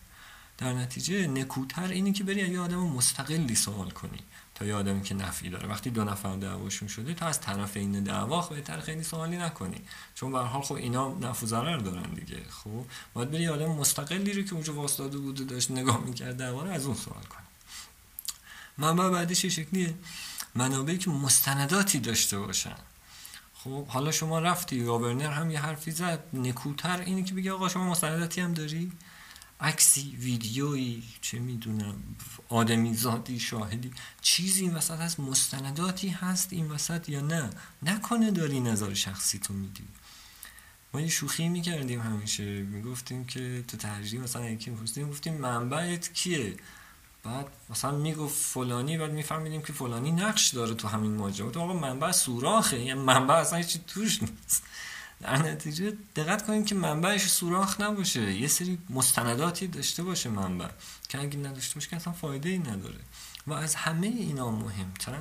در نتیجه نکوتر اینه که بری یه آدم مستقلی سوال کنی. تا یه آدمی که نفعی داره. وقتی دو نفر دعواشون شده تا از طرف این دعوا بهتر خیلی سوالی نکنی. چون به حال خب اینا نفع ضرر دارن دیگه. خب باید بری آدم مستقلی رو که اونجا واسطاده بود داشت نگاه می‌کرد دعوا رو از اون سوال کنی منبع بعدیش شکلیه؟ منابعی که مستنداتی داشته باشن. خب حالا شما رفتی گاورنر هم یه حرفی زد نکوتر اینه که بگه آقا شما مستنداتی هم داری؟ عکسی ویدیویی چه می‌دونم آدمی زادی شاهدی. چیزی این وسط هست مستنداتی هست این وسط یا نه؟ نکنه داری نظر شخصی تو میدی. ما یه شوخی می‌کردیم همیشه. می‌گفتیم که تو تحریری مثلا یکی میپرسیدیم گفتیم منبعت کیه؟ بعد مثلا می‌گفت فلانی بعد میفهمیدیم که فلانی نقش داره تو همین ماجرا. تو آقا منبع سوراخه یعنی منبع اصلا هیچی توش نیست. در نتیجه دقت کنید که منبعش سوراخ نباشه. یه سری مستنداتی داشته باشه منبع. که اگه نداشته باشه که اصلا فایده ای نداره. و از همه اینا مهمتر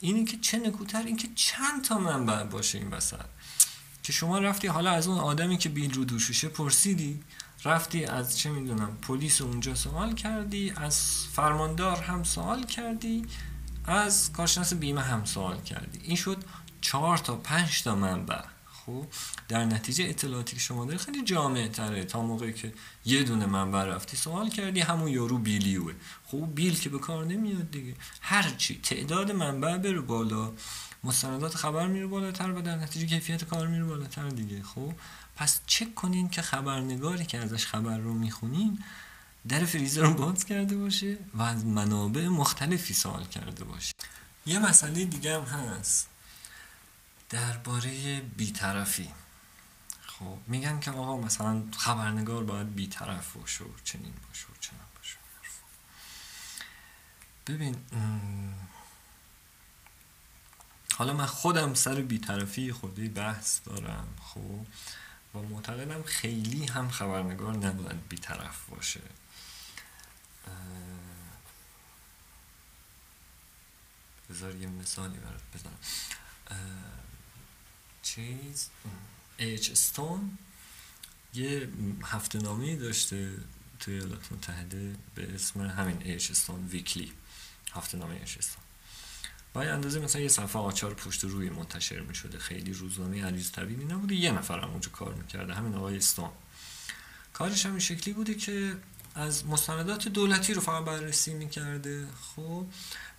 اینی که چه نکوتر این که چند تا منبع باشه این وسط. که شما رفتی حالا از اون آدمی که بیل رو دوشوشه پرسیدی رفتی از چه می‌دونم پلیس اونجا سوال کردی از فرماندار هم سوال کردی از کارشناس بیمه هم سوال کردی. این شد چهار تا پنج تا منبع. خب در نتیجه اطلاعاتی که شما داری خیلی جامع تره. تا موقعی که یه دونه منبع رفتی سوال کردی همون یارو بیلیوه. خب بیل که به کار نمیاد دیگه. هرچی تعداد منبع بره بالا. مستندات خبر میره بالاتر و در نتیجه کیفیت کار میره بالاتر دیگه. خب پس چک کنین که خبرنگاری که ازش خبر رو می‌خونین در فریزر رو باز کرده باشه و از منابع مختلفی سوال کرده باشه. یه مسئله دیگه هم هست. درباره بیطرفی. خب میگن که آقا مثلا خبرنگار باید بیطرف باشه و چنین باشه و چنین باشه. ببین حالا من خودم سر بیطرفی خودی بحث دارم خب و معتقدم خیلی هم خبرنگار نباید بیطرف باشه. بذار یه مثالی برات بزنم. چیز؟ ایچ استون یه هفته نامی داشته توی ایالات متحده به اسم همین ایچ استون ویکلی هفته نامه ایچ استون با اندازه مثلا یه صفحه آچار پشت روی منتشر می شده خیلی روزنامه عریض طبیعی نبوده یه نفر هم اونجا کار می‌کرده. همین آقای استون کارش هم این شکلی بوده که از مستندات دولتی رو فقط بررسی می‌کرده. خب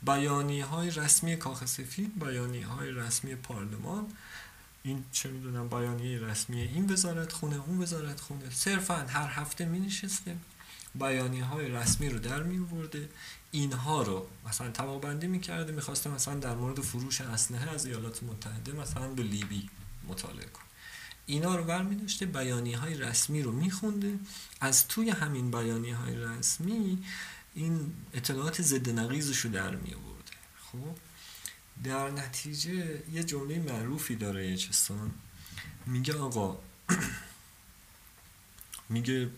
بیانی های رسمی کاخ سفید بیانی های رسمی پارلمان این چه می‌دونم بیانیه رسمی این وزارت خونه اون وزارت خونه. صرفا هر هفته می نشسته بیانی های رسمی رو در می ورده اینها رو مثلا طبقه می کرده می‌خواسته مثلا در مورد فروش اسلحه از ایالات متحده مثلا به لیبی مطالعه کنه. اینا رو برمی داشته بیانی های رسمی رو میخونده. از توی همین بیانی های رسمی این اطلاعات ضد نقیزش رو در می آورده خب؟ در نتیجه یه جمله معروفی داره چستان. میگه آقا میگه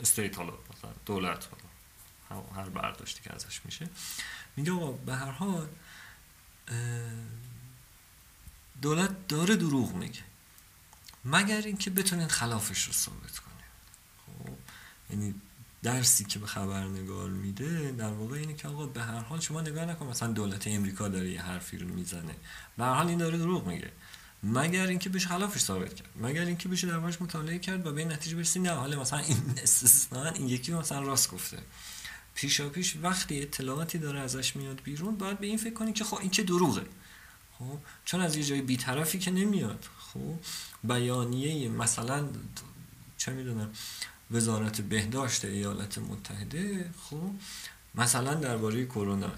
استیت حالا مثلا دولت حالا هر برداشتی که ازش میشه. میگه آقا به هر حال دولت داره دروغ میگه مگر اینکه بتونین خلافش رو ثابت کنه خب یعنی درسی که به خبرنگار میده در واقع اینه که آقا به هر حال شما نگاه نکن مثلا دولت امریکا داره یه حرفی رو می‌زنه. به هر حال این داره دروغ میگه. مگر اینکه بهش خلافش ثابت کرد. مگر اینکه بشه دربارش مطالعه کرد و به این نتیجه برسی نه حالا مثلا این استثنا این یکی مثلا راست گفته. پیشا پیش وقتی اطلاعاتی داره ازش میاد بیرون باید به این فکر کنی که خب این که دروغه. خب؟ چون از یه جای بیطرفی که نمیاد. خب؟ بیانیه مثلا چه می‌دونم وزارت بهداشت ایالات متحده خب مثلا درباره کرونا.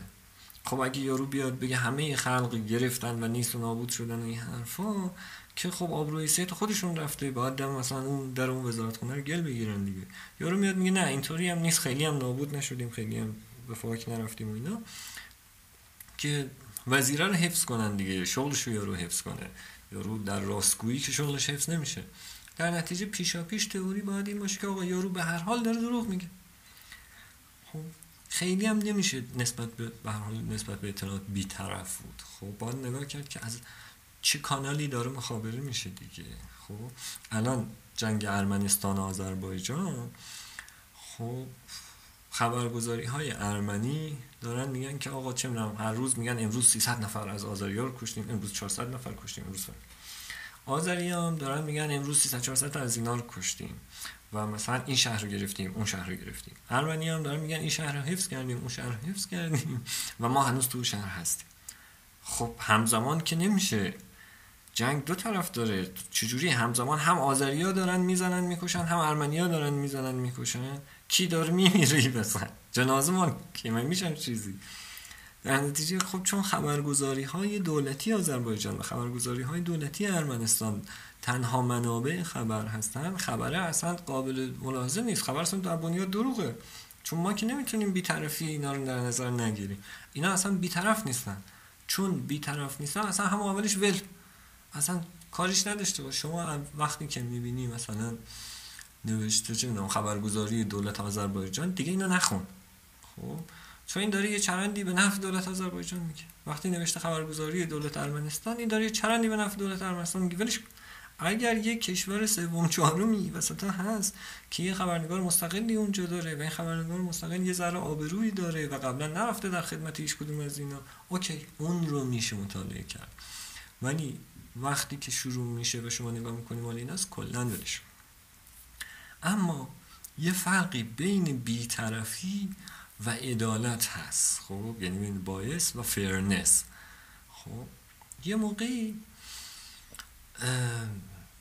خب اگه یارو بیاد بگه همه خلق گرفتن و نیست و نابود شدن این حرفا که خب آبروی صحت خودشون رفته باید دم مثلا اون در اون وزارت خونه رو گل بگیرن دیگه. یارو میاد میگه نه اینطوری هم نیست خیلی هم نابود نشدیم خیلی هم به فاک نرفتیم و اینا. که وزیره رو حفظ کنن دیگه شغلش رو یارو حفظ کنه. یارو در راستگویی که شغلش حفظ نمیشه. در نتیجه پیشا پیش تئوری باید این باشه که آقا یارو به هر حال داره دروغ میگه. خب خیلی هم نمیشه نسبت به به حال نسبت به اطلاعات بیطرف بود. خب باید نگاه کرد که از چه کانالی داره مخابره میشه دیگه. خب الان جنگ ارمنستان و آذربایجان خب خبرگزاری های ارمنی دارن میگن که آقا چه می‌دونم هر روز میگن امروز 300 نفر از آذریار کشتیم امروز 400 نفر کشتیم امروز آذری دارن میگن امروز 300 400 تا از اینا رو کشتیم و مثلا این شهر رو گرفتیم اون شهر رو گرفتیم. ارمنی هم دارن میگن این شهر رو حفظ کردیم اون شهر رو حفظ کردیم و ما هنوز تو شهر هستیم. خب همزمان که نمیشه. جنگ دو طرف داره. چجوری؟ همزمان هم آذریا دارن می‌زنن می‌کشن هم ارمنیا دارن می‌زنن می‌کشن. کی داره میمیری بسن جنازه ما که میشن چیزی. در نتیجه خب چون خبرگزاری های دولتی آذربایجان و خبرگزاری های دولتی ارمنستان تنها منابع خبر هستن خبره اصلا قابل ملاحظه نیست. خبر اصلا در بنیاد دروغه. چون ما که نمی‌تونیم بیطرفی اینا رو در نظر نگیریم. اینا اصلا بیطرف نیستن. چون بیطرف نیستن اصلا هم اولش ول. اصلا کارش نداشته باش. شما وقتی که می‌بینی مثلا نوشته چه خبرگزاری دولت آذربایجان دیگه اینا نخون. خب؟ چون این داره یه چرندی به نفع دولت آذربایجان میگه. وقتی نوشته خبرگزاری دولت ارمنستان این داره یه چرندی به نفع دولت ارمنستان میگه. ولش اگر یه کشور سوم چهارمی وسط هست که یه خبرنگار مستقلی اونجا داره و این خبرنگار مستقل یه ذره آبرویی داره و قبلا نرفته در خدمت هیچ کدوم از اینا اوکی اون رو میشه مطالعه کرد. ولی وقتی که شروع میشه به شما نگاه می‌کنیم مال این است کلا اما یه فرقی بین بیطرفی و عدالت هست. خب یعنی بین bias و fairness خب یه موقعی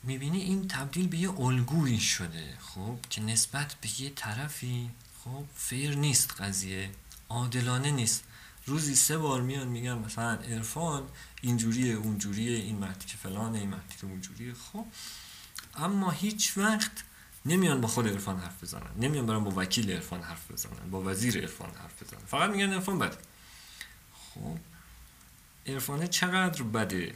می‌بینی این تبدیل به یه الگویی شده. خب که نسبت به یه طرفی خب fair نیست قضیه عادلانه نیست. روزی سه بار میان میگن مثلا عرفان اینجوریه اونجوریه این مردی که فلانه این مردی که اونجوریه. خب اما هیچ وقت نمیان با خود عرفان حرف بزنن. نمیان برن با وکیل عرفان حرف بزنن با وزیر عرفان حرف بزنن. فقط میگن عرفان بده. خب عرفانه چقدر بده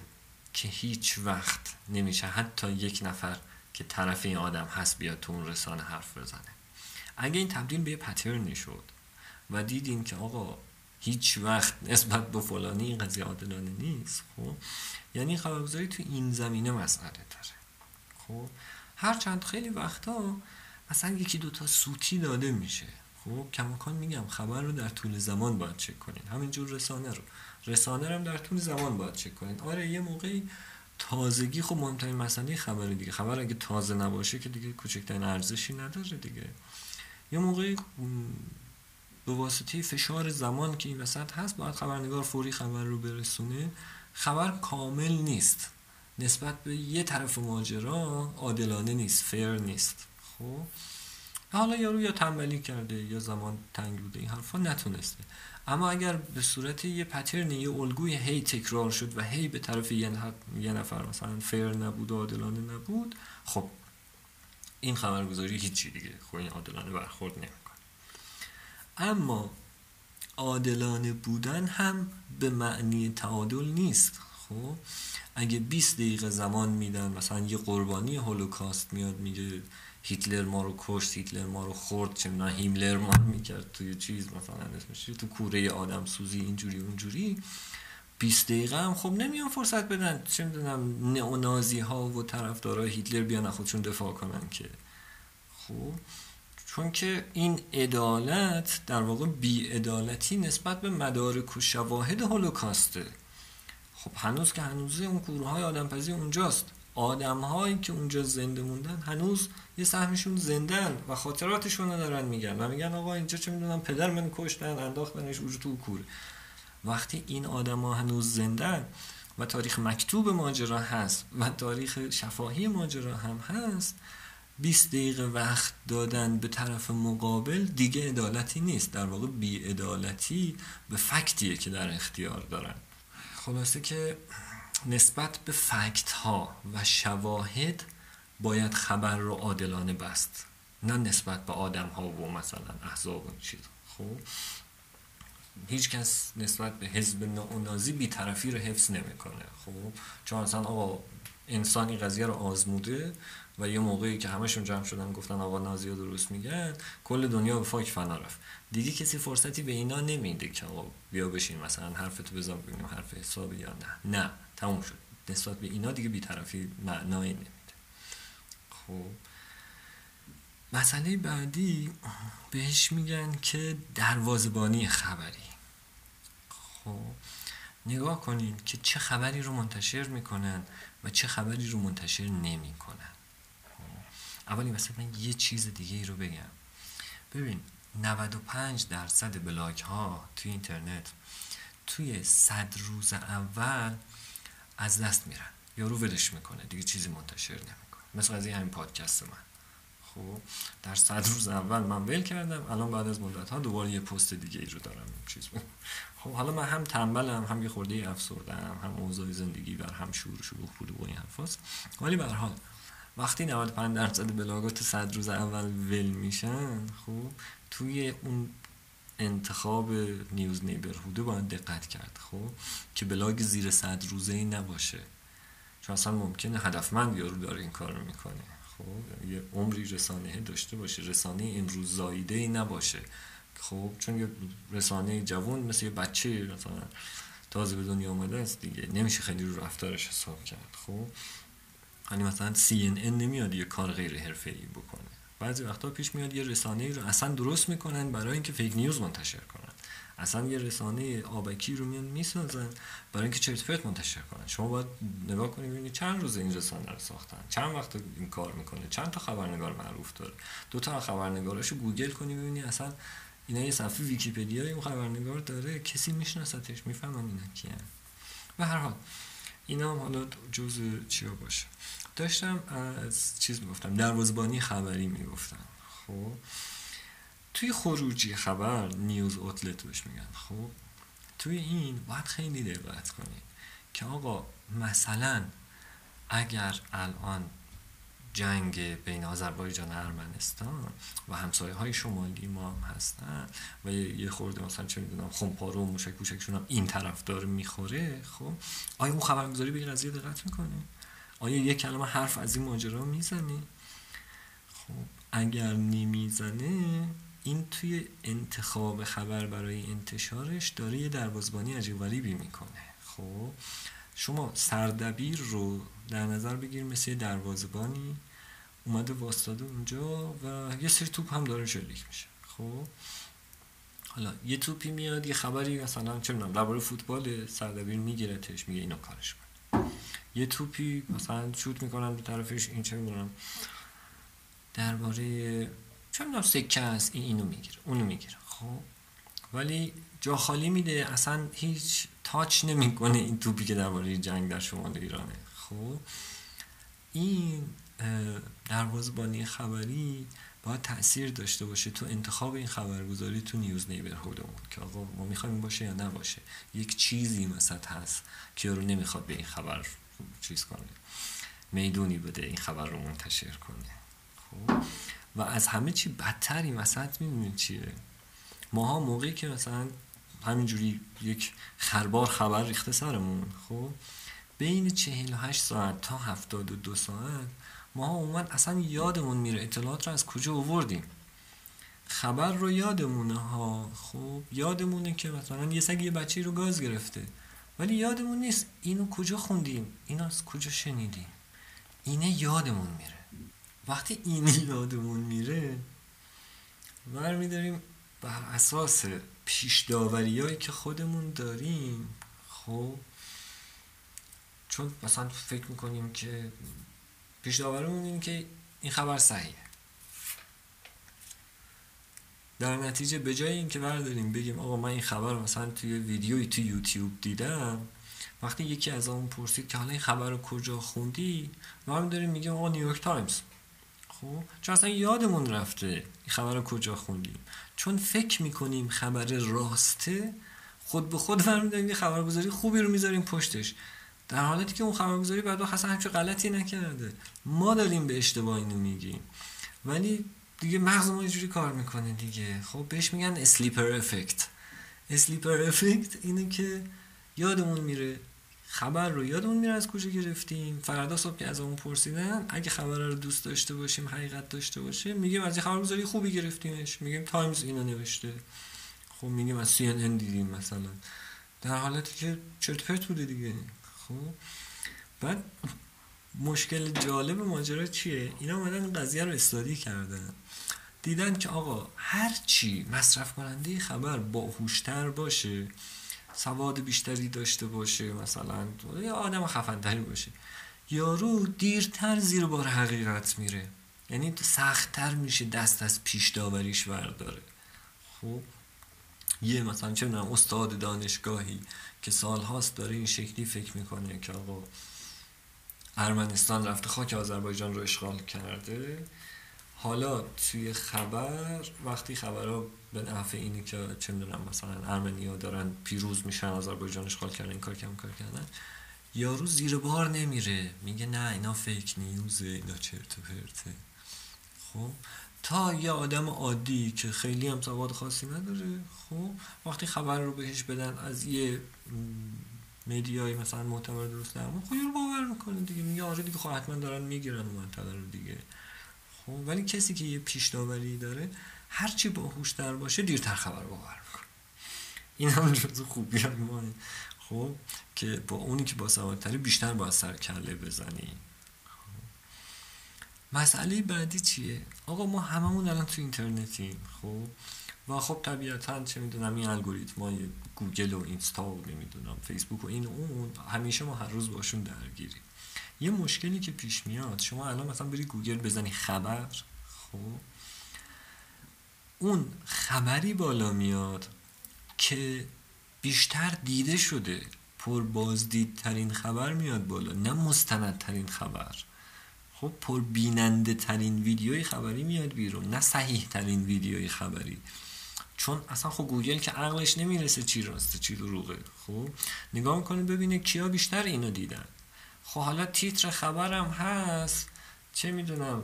که هیچ وقت نمیشه حتی یک نفر که طرف این آدم هست بیاد تو اون رسانه حرف بزنه. اگه این تبدیل به یه پترنی شد و دیدیم که آقا هیچ وقت نسبت به فلانی این قضیه عادلانه نیست خب یعنی خبرگزاری تو این زمینه مسئله داره. خب هرچند خیلی وقتا مثلا یکی دوتا سوتی داده میشه. خب کماکان میگم خبر رو در طول زمان باید چک کنین. همینجور رسانه رو. رسانه رو هم در طول زمان باید چک کنین. آره یه موقعی تازگی خب مهمترین مسئله خبر دیگه. خبر اگه تازه نباشه که دیگه کوچکترین ارزشی نداره دیگه. یه موقعی به واسطه فشار زمان که این وسط هست باید خبرنگار فوری خبر رو برسونه. خبر کامل نیست. نسبت به یه طرف ماجرا عادلانه نیست فیر نیست. خب؟ حالا یارو یا تنبلی کرده یا زمان تنگ بوده این حرفا نتونسته. اما اگر به صورت یه پترن یه الگوی هی تکرار شد و هی به طرف یه نفر مثلا فیر نبود و عادلانه نبود خب این خبرگزاری هیچی دیگه. خب این عادلانه برخورد نمی‌کنه. اما عادلانه بودن هم به معنی تعادل نیست. خب؟ اگه 20 دقیقه زمان میدن مثلا یه قربانی هولوکاست میاد میگه هیتلر ما رو کشت هیتلر ما رو خورد چه نه هیملر ما رو می‌کرد توی چیز مثلا اسمش تو کوره آدم سوزی اینجوری اونجوری. 20 دقیقه هم خب نمیان فرصت بدن. چه می‌دونم نئونازی ها و طرفدارای هیتلر بیان خودشون دفاع کنن که. خب چون که این عدالت در واقع بیعدالتی نسبت به مدارک و شواهد هولوکاسته. خب هنوز که هنوزه اون های آدمپزی اونجاست. آدم هایی که اونجا زنده موندن هنوز یه سهمشون زندن و خاطراتشون رو دارن میگن و میگن آقا اینجا چه می‌دونم پدر من کشتن انداختنش اونجا تو کوره وقتی این ها هنوز زندن و تاریخ مکتوب ماجرا هست و تاریخ شفاهی ماجرا هم هست 20 دقیقه وقت دادن به طرف مقابل دیگه عدالتی نیست. در واقع بیعدالتی به فکتیه که در اختیار دارن. خلاصه که نسبت به فکت ها و شواهد باید خبر رو عادلانه بست. نه نسبت به آدم ها و مثلا احزاب و چیز. خب؟ هیچ کس نسبت به حزب نازی بیطرفی رو حفظ نمی‌کنه. خب؟ چون اصلا آقا انسانی قضیه رو آزموده و یه موقعی که همشون جمع شدن گفتن آقا نازی ها درست میگن کل دنیا به فاک فنا رفت. دیگه کسی فرصتی به اینا نمیده که آقا بیا بشین مثلا حرفتو بزن ببینیم حرف حسابی یا نه. نه تموم شد. نسبت به اینا دیگه بیطرفی معنایی نمیده. خب. مسئله بعدی بهش میگن که دروازبانی خبری. خب. نگاه کنین که چه خبری رو منتشر می‌کنن و چه خبری رو منتشر نمی‌کنن. اولی مثلا من یه چیز دیگه ای رو بگم. ببین 95 درصد بلاگ ها توی اینترنت توی صد روز اول از دست میرن. یارو ولش می‌کنه دیگه چیزی منتشر نمی‌کنه. مثل این همین پادکست من. خب در صد روز اول من ول کردم الان بعد از مدت ها دوباره یه پست دیگه ای رو دارم. چیز خب حالا من هم تنبلم هم یه خورده افسردم هم اوضاع زندگی بر هم شور شلوغ بود و این حرفاست. ولی به حال وقتی 95 درصد بلاگات صد روز اول ول میشن خب توی اون انتخاب news neighborhood ه باید دقت کرد خب؟ که بلاگ زیر صد روزه ای نباشه. چون اصلا ممکنه هدفمند یارو داره این کار رو می‌کنه. خب؟ یه عمری رسانه داشته باشه. رسانه امروز زاییده ای نباشه. خب؟ چون یه رسانه جوان مثل یه بچه مثلا تازه به دنیا آمده است دیگه. نمیشه خیلی رو رفتارش حساب کرد خب؟ یعنی مثلا CNN نمیاد یه کار غیر حرفه‌ای بکنه. بعضی وقتا پیش میاد یه رسانه رو اصلا درست می‌کنن برای اینکه فیک نیوز منتشر کنن. اصلا یه رسانه آبکی رو میان می‌سازن برای اینکه چرت پرت منتشر کنن. شما باید نگاه کنید ببینید چند روز این رسانه رو ساختن چند وقت این کار می‌کنه چند تا خبرنگار معروف داره. دو تا خبرنگاراشو گوگل کنی ببینید اصلا اینا یه صفحه ویکیپدیا اون خبرنگار داره کسی میشناستش می‌فهمن اینا کیه به هر حال اینا هم حالا جز چیا باشه. داشتم از چیز می‌گفتم دروازبانی خبری می‌گفتم. خب؟ توی خروجی خبر news outlet بهش میگن. خب؟ توی این باید خیلی دقت کنید که آقا مثلا اگر الان جنگ بین آذربایجان و ارمنستان و همسایه های شمالی ما هم هستن و یه خورده مثلا چه می‌دونم خمپارو و موشک هم این طرف داره می‌خوره خب؟ آیا اون خبرگزاری به این قضیه دقت می‌کنه آیا یه کلمه حرف از این ماجرا می‌زنه خب اگر نمی‌زنه این توی انتخاب خبر برای انتشارش داره یه دروازبانی عجیب غریبی می‌کنه. خب شما سردبیر رو در نظر بگیر مثل دروازبانی اومده واسطاده اونجا و یه سری توپ هم داره شلیک میشه. خب حالا یه توپی میاد یه خبری مثلا چه می‌دونم درباره فوتبال سردبیر میگیرتش میگه اینو کارش یه توپی مثلا شوت می‌کنن به طرفش این چه می‌دونم. درباره چه می‌دونم سکه است این اینو می‌گیره اونو می‌گیره. خب؟ ولی جا خالی میده اصلا هیچ تاچ نمی‌کنه این توپی که درباره جنگ در شمال ایرانه. خب؟ این دروازبانی خبری باید تاثیر داشته باشه تو انتخاب این خبرگزاری تو نیوز نیبرهودمون که آقا ما می‌خوایم باشه یا نباشه. یک چیزی مثلا هست که رو نمی‌خواد به این خبر چیز کنه. می‌دونی بده این خبر رو منتشر کنه. خب؟ و از همه چی بدتری مثلا می‌دونید چیه؟ ماها موقعی که مثلا همینجوری یک خربار خبر ریخته سرمون خب؟ بین 48 ساعت تا 72 ساعت ما عموما اصلا یادمون میره اطلاعات رو از کجا آوردیم. خبر رو یادمونه ها. خب یادمونه که مثلا یه سگ یه بچه رو گاز گرفته. ولی یادمون نیست اینو کجا خوندیم اینو از کجا شنیدیم. اینه یادمون میره. وقتی اینه یادمون میره برمیداریم بر اساس پیش داوریایی که خودمون داریم. خب چون مثلا فکر می‌کنیم که پیش داوریمون این که این خبر صحیحه. در نتیجه به جای اینکه برداریم بگیم آقا من این خبر مثلا توی ویدیوی توی یوتیوب دیدم وقتی یکی ازمون پرسید که حالا این خبر رو کجا خوندی ما داریم میگیم آقا نیویورک تایمز. خب؟ چون اصلا یادمون رفته این خبر رو کجا خوندیم. چون فکر می‌کنیم خبر راسته خود به خود برمیداریم یه خبرگزاری خوبی رو می‌ذاریم پشتش. در حالتی که اون خبرگزاری بعد اصلا همچین غلطی نکرده. ما داریم به اشتباه اینو میگیم. ولی دیگه مغز ما اینجوری کار می‌کنه دیگه. خب بهش میگن sleeper effect sleeper effect اینه که یادمون میره خبر رو یادمون میره از کجا گرفتیم. فردا صبح که از اون پرسیدن اگه خبر رو دوست داشته باشیم حقیقت داشته باشیم میگیم از یه خبرگزاری خوبی گرفتیمش. میگیم تایمز اینو نوشته. خب میگیم از CNN دیدیم مثلا. در حالتی که چرت پرت بوده دیگه. خب بعد مشکل جالب ماجرا چیه؟ اینا اومدن قضیه رو study کردن. دیدن که آقا هر چی مصرف کننده خبر باهوشتر باشه سواد بیشتری داشته باشه مثلا یا آدم خفندری باشه یارو دیرتر زیر بار حقیقت میره. یعنی سختتر میشه دست از پیش داوریش برداره. خب یه مثلا چه استاد دانشگاهی که سالهاست داره این شکلی فکر می‌کنه که آقا ارمنستان رفته خاک آذربایجان رو اشغال کرده. حالا توی خبر وقتی خبرها به نفع اینه که چه می‌دونم مثلا ارمنیا دارن پیروز میشن آذربایجان اشغال کردن این کار کم کار کردن یارو زیر بار نمیره. میگه نه اینا فیک نیوزه اینا چرت و پرته. خب؟ تا یه آدم عادی که خیلی هم سواد خاصی نداره خب؟ وقتی خبر رو بهش بدن از یه مدیای مثلا معتبر درست درمون خب رو باور می‌کنه دیگه. میگه آره دیگه خب حتما دارن می‌گیرن اون منطقه رو دیگه. خب ولی کسی که یه پیش داوری داره هرچی باهوشتر باشه دیرتر خبر باور می‌کنه. این هم جز خوبی هم خب که با اونی که با سوادتری بیشتر با سر کله بزنی. مسئله بعدی چیه؟ آقا ما هممون الان تو اینترنتیم. خب و خب طبیعتا چه می‌دونم این الگوریتم های گوگل و اینستا و نمی‌دونم فیسبوک و این و اون همیشه ما هر روز باشون درگیریم. یه مشکلی که پیش میاد شما الان مثلا بری گوگل بزنی خبر خب؟ اون خبری بالا میاد که بیشتر دیده شده پر بازدیدترین خبر میاد بالا نه مستندترین خبر. خب پر بیننده ترین ویدیوی خبری میاد بیرون نه صحیح ترین ویدیوی خبری. چون اصلا خب گوگل که عقلش نمی‌رسه چی راسته چی دروغه. خب نگاه می‌کنه ببینه کیا بیشتر اینو دیدن. خب حالا تیتر خبرم هست. چه می‌دونم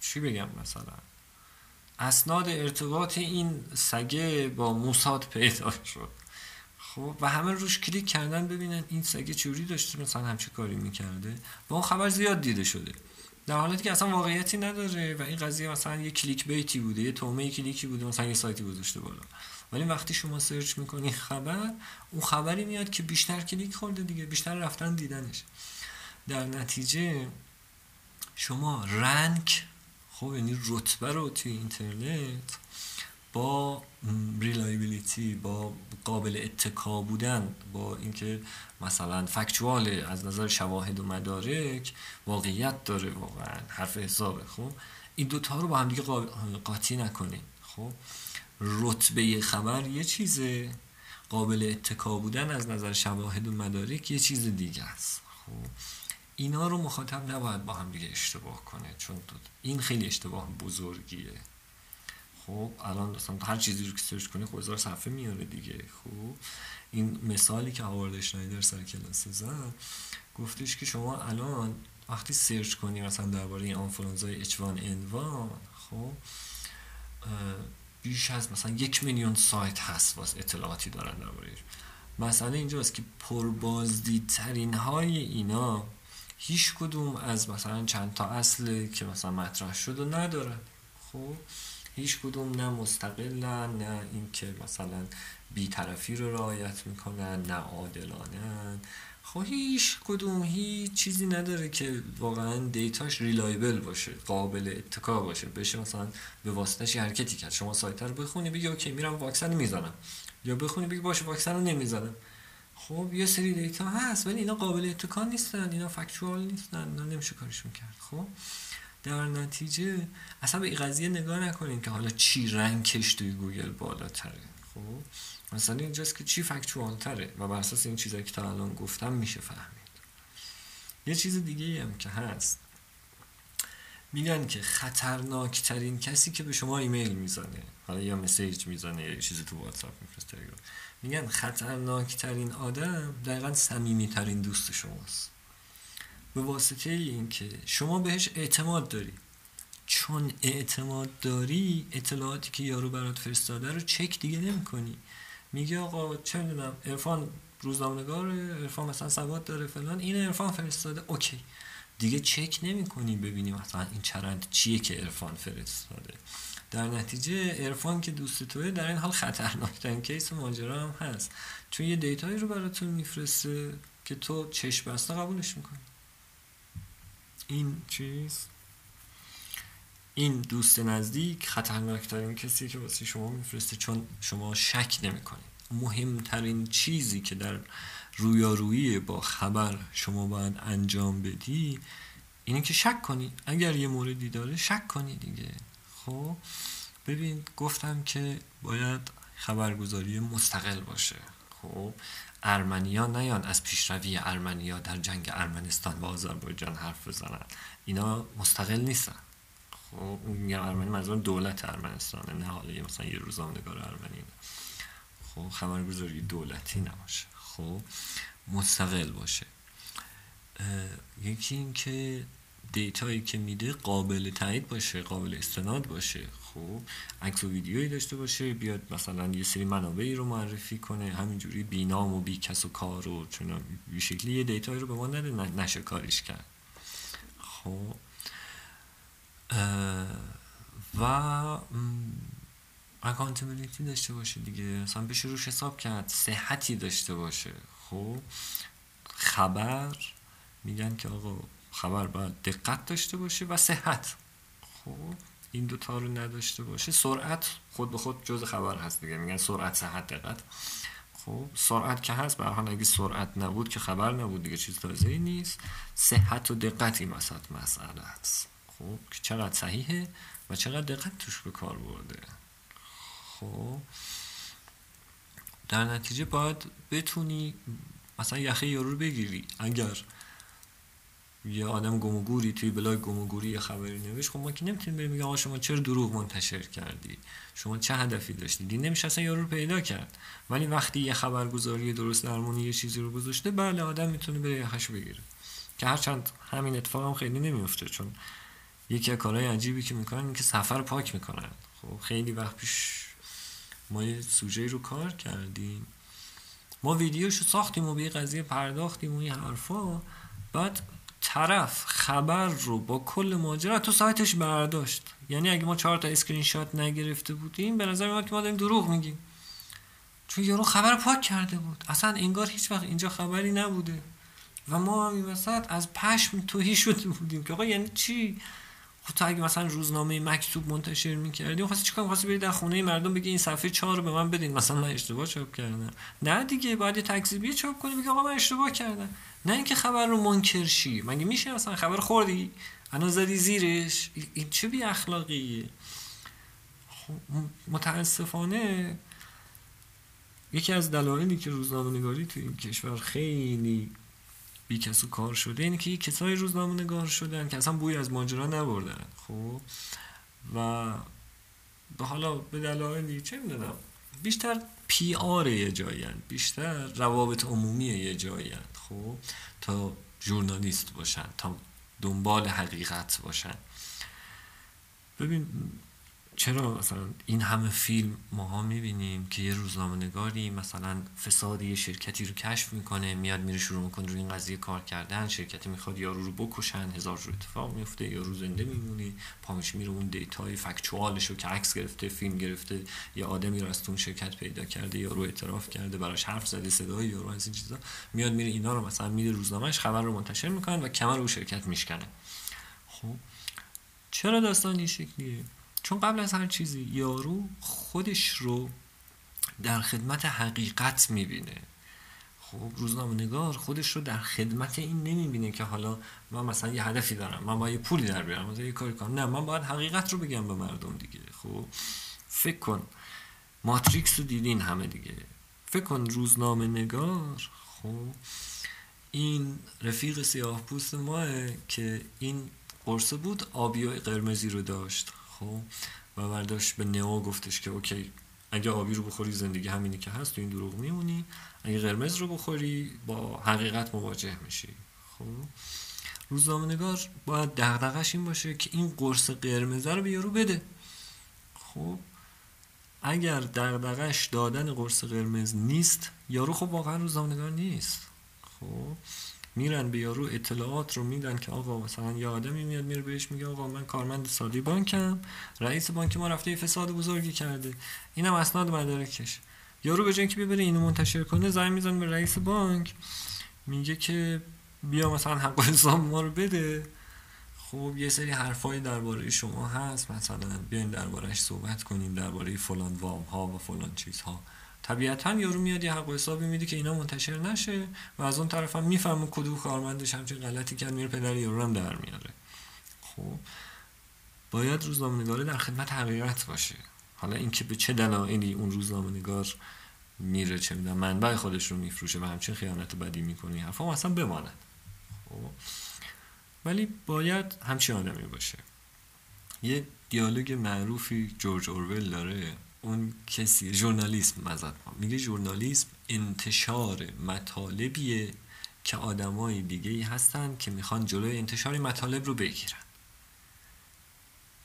چی بگم مثلا؟ اسناد ارتباط این سگه با موساد پیدا شد. خب و همه روش کلیک کردن ببینن این سگه چوری داشته مثلا همچه کاری می‌کرده. با اون خبر زیاد دیده شده. در حالتی که اصلا واقعیتی نداره و این قضیه مثلا یه کلیک بیتی بوده یه تومه کلیکی بوده مثلا یه سایتی گذاشته بالا. ولی وقتی شما search می‌کنی خبر اون خبری میاد که بیشتر کلیک خورده دیگه بیشتر رفتن دیدنش. در نتیجه شما rank خب یعنی رتبه رو توی اینترنت با reliability با قابل اتکا بودن با اینکه مثلا factual از نظر شواهد و مدارک واقعیت داره واقعا حرف حسابه خب؟ این دوتا رو با هم دیگه قاطی نکنین خب؟ رتبه خبر یه چیزه قابل اتکا بودن از نظر شواهد و مدارک یه چیز دیگه است خب؟ اینا رو مخاطب نباید با هم دیگه اشتباه کنه چون این خیلی اشتباه بزرگیه. خب؟ الان مثلا هر چیزی رو که سرچ کنی خب هزار صفحه میاره دیگه خب؟ این مثالی که هاوارد اشنایدر سر کلاس زد گفتش که شما الان وقتی سرچ کنی مثلا درباره این آنفولانزای H1N1 خب بیش از مثلا یک میلیون سایت هست واس اطلاعاتی دارن دربارهش مثلا اینجاست که پربازدیدترین های اینا هیچ کدوم از مثلا چند تا اصل که مثلا مطرح شد و ندارن. خب هیچ کدوم نه مستقلن نه اینکه مثلا بیطرفی رو رعایت می‌کنن نه عادلانه. خب هیچ کدوم هیچ چیزی نداره که واقعا data ش reliable باشه قابل اتکا باشه. بشه مثلا به واسطش حرکتی کرد. شما سایت رو بخونی بگی okay میرم واکسن می‌زنم. یا بخونی بگی باشه واکسن رو نمی‌زنم. خب یه سری data هست ولی اینا قابل اتکا نیستن اینا factual نیستن اینا نمیشه کارشون کرد. خب در نتیجه اصلا به این قضیه نگاه نکنین که حالا چی rank ش توی گوگل بالاتره. خب مثلا اینجاست که چی فکتوال تره و بر اساس این چیزایی که تا الان گفتم میشه فهمید. یه چیز دیگه هم که هست. میگن که خطرناکترین کسی که به شما ایمیل می‌زنه حالا یا مسیج می‌زنه یا چیزی تو واتساپ میفرسته میگن خطرناکترین آدم دقیقا صمیمیترین دوست شماست. به واسطه اینکه شما بهش اعتماد داری. چون اعتماد داری اطلاعاتی که یارو برات فرستاده رو چک دیگه نمی کنی میگه آقا چه می‌دونم عرفان روزنامه‌نگار عرفان مثلا سواد داره فلان. این عرفان فرستاده. okay. دیگه چک نمی کنی ببینی مثلا این چرند چیه که عرفان فرستاده. در نتیجه عرفان که دوست توه در این حال خطرناکترین case ماجرا هم هست. چون یه data یی رو براتون میفرسته که تو چشم بسته قبولش می‌کنی. این چیز؟ این دوست نزدیک خطرناکترین کسی که واسه شما میفرسته چون شما شک نمی‌کنید. مهمترین چیزی که در رویارویی با خبر شما باید انجام بدی اینه که شک کنی. اگر یه موردی داره شک کنی دیگه. خب؟ ببین گفتم که باید خبرگزاری مستقل باشه. خب؟ ارمنیا نیان از پیشروی ارمنیا در جنگ ارمنستان با آذربایجان حرف بزنن. اینا مستقل نیستن. میگم ارمنی منظور دولت ارمنستانه نه حالا مثلا یه روزنامه‌نگار ارمنی. خب خبرگزاری دولتی نباشه. خب مستقل باشه. یکی این که دیتایی که میده قابل تایید باشه قابل استناد باشه. خب عکس و ویدیویی داشته باشه بیاد مثلا یه سری منابعی رو معرفی کنه همینجوری بینام و بی کس و کار و چون شکلی یه دیتایی رو به ما نده نشه کاریش کرد. خب و اکانتبلیتی داشته باشه دیگه. مثلا بشه روش حساب کرد صحتی داشته باشه. خب خبر میگن که آقا خبر باید دقت داشته باشه و صحت. خب این دوتا رو نداشته باشه. سرعت خود به خود جز خبر هست دیگه. میگن سرعت صحت دقت. خب سرعت که هست به حال اگه سرعت نبود که خبر نبود دیگه چیز تازه ای نیست. صحت و دقت این مسئله است. خب که چقدر صحیحه و چقدر دقت توش به کار برده. خب در نتیجه باید بتونی مثلا یخه یارو رو بگیری. اگر یه آدم گمگوری توی بلاگ گمگوری یه خبری نوشت خب ما که نمی‌تونیم بریم بگیم آقا شما چرا دروغ منتشر کردی؟ شما چه هدفی داشتی؟ دین نمیشه اصلا یارو رو پیدا کرد. ولی وقتی یه خبرگزاری درست درمونی یه چیزی رو گذاشته بله آدم می‌تونه بره یقه‌ش بگیره. که هرچند همین اتفاق هم خیلی نمیفته چون یکی از کارهای عجیبی که می‌کنن اینه که صفحه رو پاک می‌کنن. خب خیلی وقت پیش ما یه سوژه رو کار کردیم. ما ویدیوشو ساختیم و به قضیه پرداختیم و این حرفا. بعد طرف خبر رو با کل ماجرا تو سایتش برداشت. یعنی اگه ما چهار تا اسکرین شات نگرفته بودیم به نظر میاد که ما داریم دروغ میگیم. چون یارو خبر پاک کرده بود. اصلا انگار هیچ وقت اینجا خبری نبوده. و ما هم این وسط از پشم توهی شده بودیم که آقا یعنی چی؟ تو اگه مثلا روزنامه مکتوب منتشر می‌کردی خواستی چیکار خواستی بری در خونه مردم بگی این صفحه 4 رو به من بدین؟ مثلا من اشتباه چاپ کردم. نه دیگه باید تکذیبی چاپ کنی بگی آقا من اشتباه کردم. نه اینکه خبر رو منکر شی. مگه میشه مثلا خبر خوردی؟ الان زدی زیرش. این چه بی اخلاقیه. خب متاسفانه یکی از دلایلی که روزنامه نگاری تو این کشور خیلی بی کس و کار شده. اینه که کسای روزنامه نگار شدن که اصلا بوی از ماجرا نبردن. خب؟ و به حالا به دلایلی چه می‌دونم. بیشتر پی آر یه جایی بیشتر روابط عمومی یه جایی خب؟ تا ژورنالیست باشن تا دنبال حقیقت باشن. ببین چرا مثلا این همه فیلم ماها می‌بینیم که یه روزنامه نگاری مثلا فساد یه شرکتی رو کشف می‌کنه میاد میره شروع می‌کنه روی این قضیه کار کردن شرکتی می‌خواد یارو رو بکشن هزار رو اتفاق میفته یارو زنده میمونه پامش میره اون دیتای فکچوالش رو که عکس گرفته فیلم گرفته یه آدمی رو از اون شرکت پیدا کرده یارو اعتراف کرده براش حرف زده صدای یارو از این چیزا. میاد میره اینا رو مثلا میره روزنامهش خبر رو منتشر می‌کنن و کمر رو شرکت میشکنه. خب چرا داستان این شکلیه؟ چون قبل از هر چیزی یارو خودش رو در خدمت حقیقت می‌بینه. خب روزنامه نگار خودش رو در خدمت این نمی‌بینه که حالا من مثلا یه هدفی دارم من باید یه پولی در بیارم مثلا یه کاری کنم. نه من باید حقیقت رو بگم به مردم دیگه. خب فکر کن ماتریکس رو دیدین همه دیگه. فکر کن روزنامه نگار خب این رفیق سیاه پوست ماه که این قرصه بود آبی و قرمزی رو داشت. خب. و برداشت به نئو گفتش که اوکی اگه آبی رو بخوری زندگی همینی که هست تو این دروغ میمونی. اگه قرمز رو بخوری با حقیقت مواجه میشی. خب. روزنامه نگار باید دغدغش این باشه که این قرص قرمزه رو به یارو بده. خب. اگر دغدغش دادن قرص قرمز نیست یارو خب واقعا روزنامه نگار نیست. خب. میرن به یارو اطلاعات رو میدن که آقا مثلا یه آدمی میاد میره بهش میگه آقا من کارمند سادی بانکم رئیس بانک ما رفته فساد بزرگی کرده. اینم اسناد مدارکش. یارو به جای اینکه ببره اینو منتشر کنه زنگ می‌زنه به رئیس بانک. میگه که بیا مثلا حق حساب ما رو بده. خب یه سری حرفایی درباره شما هست. مثلا بیاین دربارهش صحبت کنیم درباره فلان وام ها و فلان چیزها. طبیعتا یارو میاد یه حق و حسابی میده که اینا منتشر نشه و از اون طرف هم می‌فهمه کدوم کارمندش همچین غلطی کرد میره پدر یارو هم در میاره. خب باید روزنامه‌نگار در خدمت حقیقت باشه. حالا اینکه به چه دلایلی اون روزنامه‌نگار میره چه می‌دونم منبع خودش رو میفروشه و همچین خیانت بدی می‌کنه حرفا اصلا بماند. خب ولی باید همچین آدمی باشه. یه دیالوگ معروفی جورج اورول داره. اون کسی ژورنالیسم مزد میگه ژورنالیسم انتشار مطالبیه که آدمای دیگه ای هستن که می‌خوان جلوی انتشار مطالب رو بگیرن.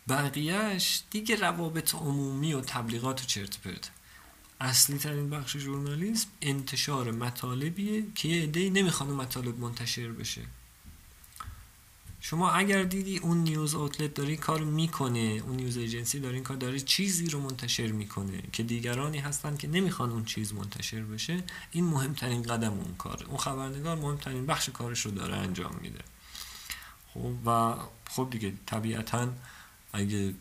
بقیهش دیگه روابط عمومی و تبلیغات و چرت پرت اصلی ترین بخش ژورنالیسم انتشار مطالبیه که یه عده‌ای نمی‌خوان مطالب منتشر بشه. شما اگر دیدی اون نیوز اوتلت داره این کار می‌کنه اون نیوز ایجنسی داره این کار داره چیزی رو منتشر می‌کنه که دیگرانی هستن که نمی‌خوان اون چیز منتشر بشه این مهمترین قدم اون کاره. اون خبرنگار مهمترین بخش کارش رو داره انجام میده. خب و خب دیگه طبیعتا اگه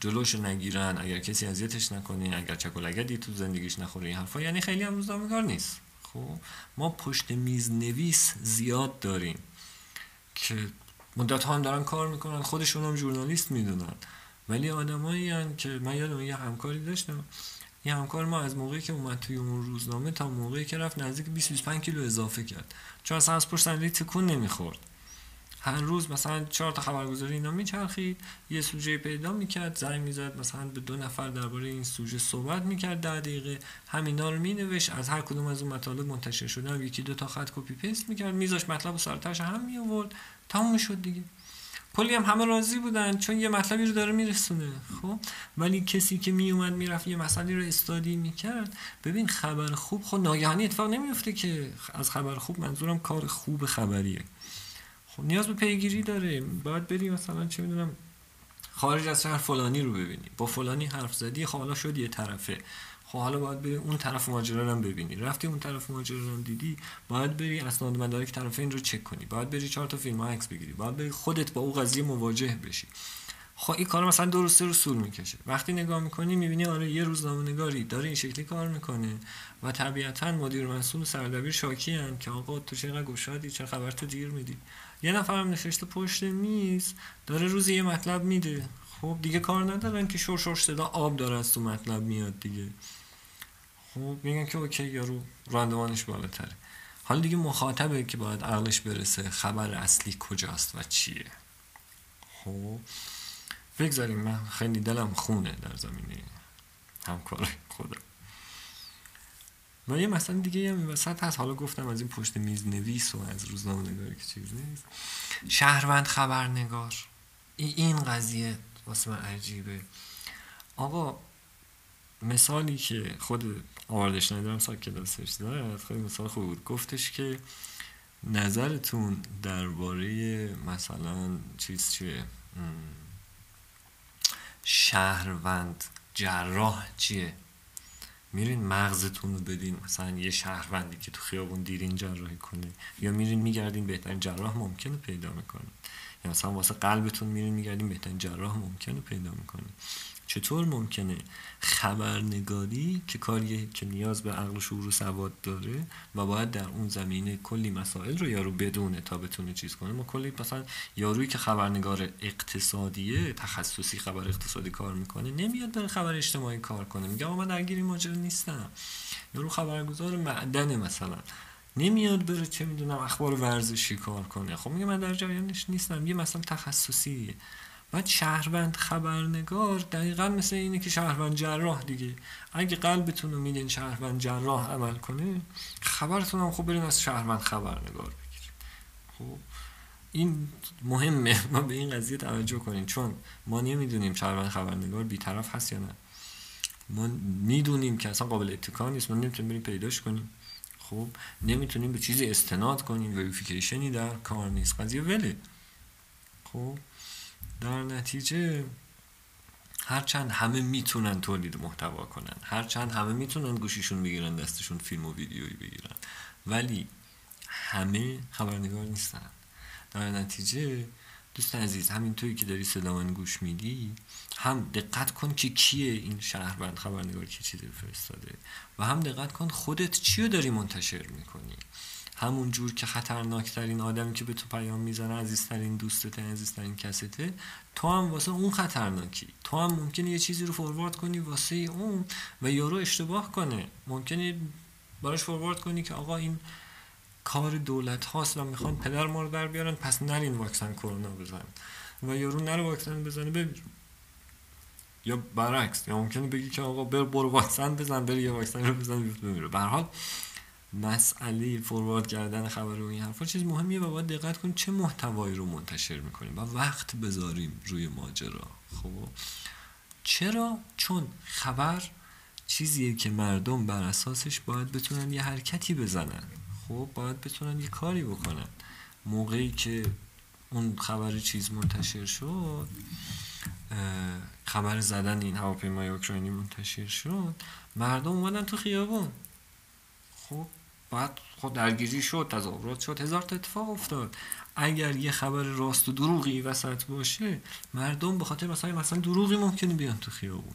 جلوش نگیرن اگر کسی اذیتش نکنه اگر چکلگدی تو زندگیش نخوره این حرفا یعنی خیلی هم نیست. خب ما پشت میز نویس زیاد داریم. که مدت ها هم دارن کار می‌کنن خودشون هم ژورنالیست می‌دونن. ولی آدمایی هن که من یادم یه همکاری داشتم. یه همکار ما از موقعی که اومد توی اون روزنامه تا موقعی که رفت نزدیک 20 25 کیلو اضافه کرد. چون اصلا از پشت صندلی تکون نمی‌خورد. هر روز مثلا چهار تا خبرگزاری اینا میچرخید یه سوژه پیدا می‌کرد زنگ می‌زد مثلا به دو نفر درباره این سوژه صحبت می‌کرد ده دقیقه. همینا رو مینوشت از هر کدوم از اون مطالب منتشر شدن یکی دو تا خط copy paste می‌کرد میذاش مطلب و سر تهش هم می آورد تموم شد دیگه. کلی هم همه راضی بودن چون یه مطلبی رو داره میرسونه خب؟ ولی کسی که میومد می‌رفت یه مسئله رو study می‌کرد. ببین خبر خوب خب ناگهانی اتفاق نمیفته که از خبر خوب منظورم کار خوب خبریه. خب نیاز به پیگیری داره باید بری مثلا چه می‌دونم خارج از شهر فلانی رو ببینی با فلانی حرف زدی خب حالا شد یه طرفه. خب حالا باید بری اون طرف ماجرا رو ببینی. رفتی اون طرف ماجرا رو دیدی باید بری اسناد مدارک طرف این رو چک کنی. باید بری چهار تا فیلم عکس بگیری. باید بری خودت با اون قضیه مواجه بشی. خب این کار مثلا دو روز سه روز سول می‌کشه. وقتی نگاه می‌کنی می‌بینی آره یه روزنامه نگاری داره این شکلی کار می‌کنه و طبیعتا مدیر مسئول سردبیر شاکی هن که آقا تو چقدر گشادی چه خبر تو دیر میدی. یه نفرم نشسته پشت میز داره روزی یه مطلب میده. خب دیگه کار ندارن که شور شور صدا آب داره از تو مطلب میاد دیگه. خب میگن که اوکی یارو راندمانش بالاتره. حالا دیگه مخاطبه که باید عقلش برسه خبر اصلی کجاست و چیه. خب بگذاریم من خیلی دلم خونه در زمینه همکار خودم. و یه مثلا دیگه هم وسط هست. حالا گفتم از این پشت میز نویس و از روزنامه نگاری که چیز نیست. شهروند خبرنگار. این قضیه واسه من عجیبه. آقا مثالی که خود آوردش ندارم سا کلاسش دارد خیلی مثال خوب بود. گفتش که نظرتون درباره مثلا چیز چیه؟ شهروند جراح چیه؟ میرین مغزتون رو بدین مثلا یه شهروندی که تو خیابون دیرین جراحی کنه یا میرین میگردین بهترین جراح ممکنه پیدا می‌کنه یا مثلا واسه قلبتون میرین میگردین بهترین جراح ممکنه پیدا می‌کنه چطور ممکنه خبرنگاری که کاریه که نیاز به عقل و شعور و سواد داره و باید در اون زمینه کلی مسائل رو یارو بدونه تا بتونه چیز کنه؟ ما کلی مثلا یارویی که خبرنگار اقتصادیه تخصصی خبر اقتصادی کار می‌کنه نمیاد بره خبر اجتماعی کار کنه. میگه من درگیر ماجرا نیستم. یارو خبرگزار معدن مثلا. نمیاد بره چه می‌دونم اخبار ورزشی کار کنه. خب میگه من در جریانش نیستم. یه مثلا تخصصیه. بعد شهروند خبرنگار دقیقا مثل اینه که شهروند جراح دیگه. اگه قلبتون رو میدین شهروند جراح عمل کنه خبرتون هم خوب برین از شهروند خبرنگار بگیرید خب این مهمه. ما به این قضیه توجه کنیم چون ما نمی‌دونیم شهروند خبرنگار بیطرف هست یا نه. ما می‌دونیم که اصلا قابل اتکا نیست. ما نمی‌تونیم بریم پیداش کنیم. خب نمی‌تونیم به چیزی استناد کنیم. وریفیکیشنی در کار نیست. قضیه وله خب در نتیجه هرچند همه می‌تونن تولید محتوا کنن هرچند همه می‌تونن گوشیشون بگیرن دستشون فیلم و ویدیویی بگیرن ولی همه خبرنگار نیستن. در نتیجه دوست عزیز همین توی که داری صدا من گوش میدی هم دقت کن که کیه این شهروند خبرنگار که چیزی فرستاده و هم دقت کن خودت چی رو داری منتشر می‌کنی. همون جور که خطرناکترین آدمی که به تو پیام می‌زنه عزیزترین دوستت عزیزترین کسته تو هم واسه اون خطرناکی. تو هم ممکنه یه چیزی رو فوروارد کنی واسه اون و یارو اشتباه کنه. ممکنه براش فوروارد کنی که آقا این کار دولت هاست و می‌خوان پدر ما رو در بیارن پس نرین واکسن کرونا بزن و یارو نره واکسن بزنه بمیر یا برعکس یا ممکنه بگی که آقا بر برو واکسن بزن بری یه واکسن رو بزن بمیره. به حال مسئله فوروارد کردن خبر و این حرفا چیز مهمیه و باید دقت کنیم چه محتوایی رو منتشر می‌کنیم و وقت بذاریم روی ماجرا. خب؟ چرا؟ چون خبر چیزیه که مردم بر اساسش باید بتونن یه حرکتی بزنن. خب؟ باید بتونن یه کاری بکنن. موقعی که اون خبر چیز منتشر شد خبر زدن این هواپیمای اوکراینی منتشر شد مردم اومدن تو خیابون. خب؟ بعد خود درگیری شد تظاهرات شد هزار تا اتفاق افتاد. اگر یه خبر راست و دروغی وسط باشه مردم به خاطر مثلا مثلا دروغی ممکنه بیان تو خیابون.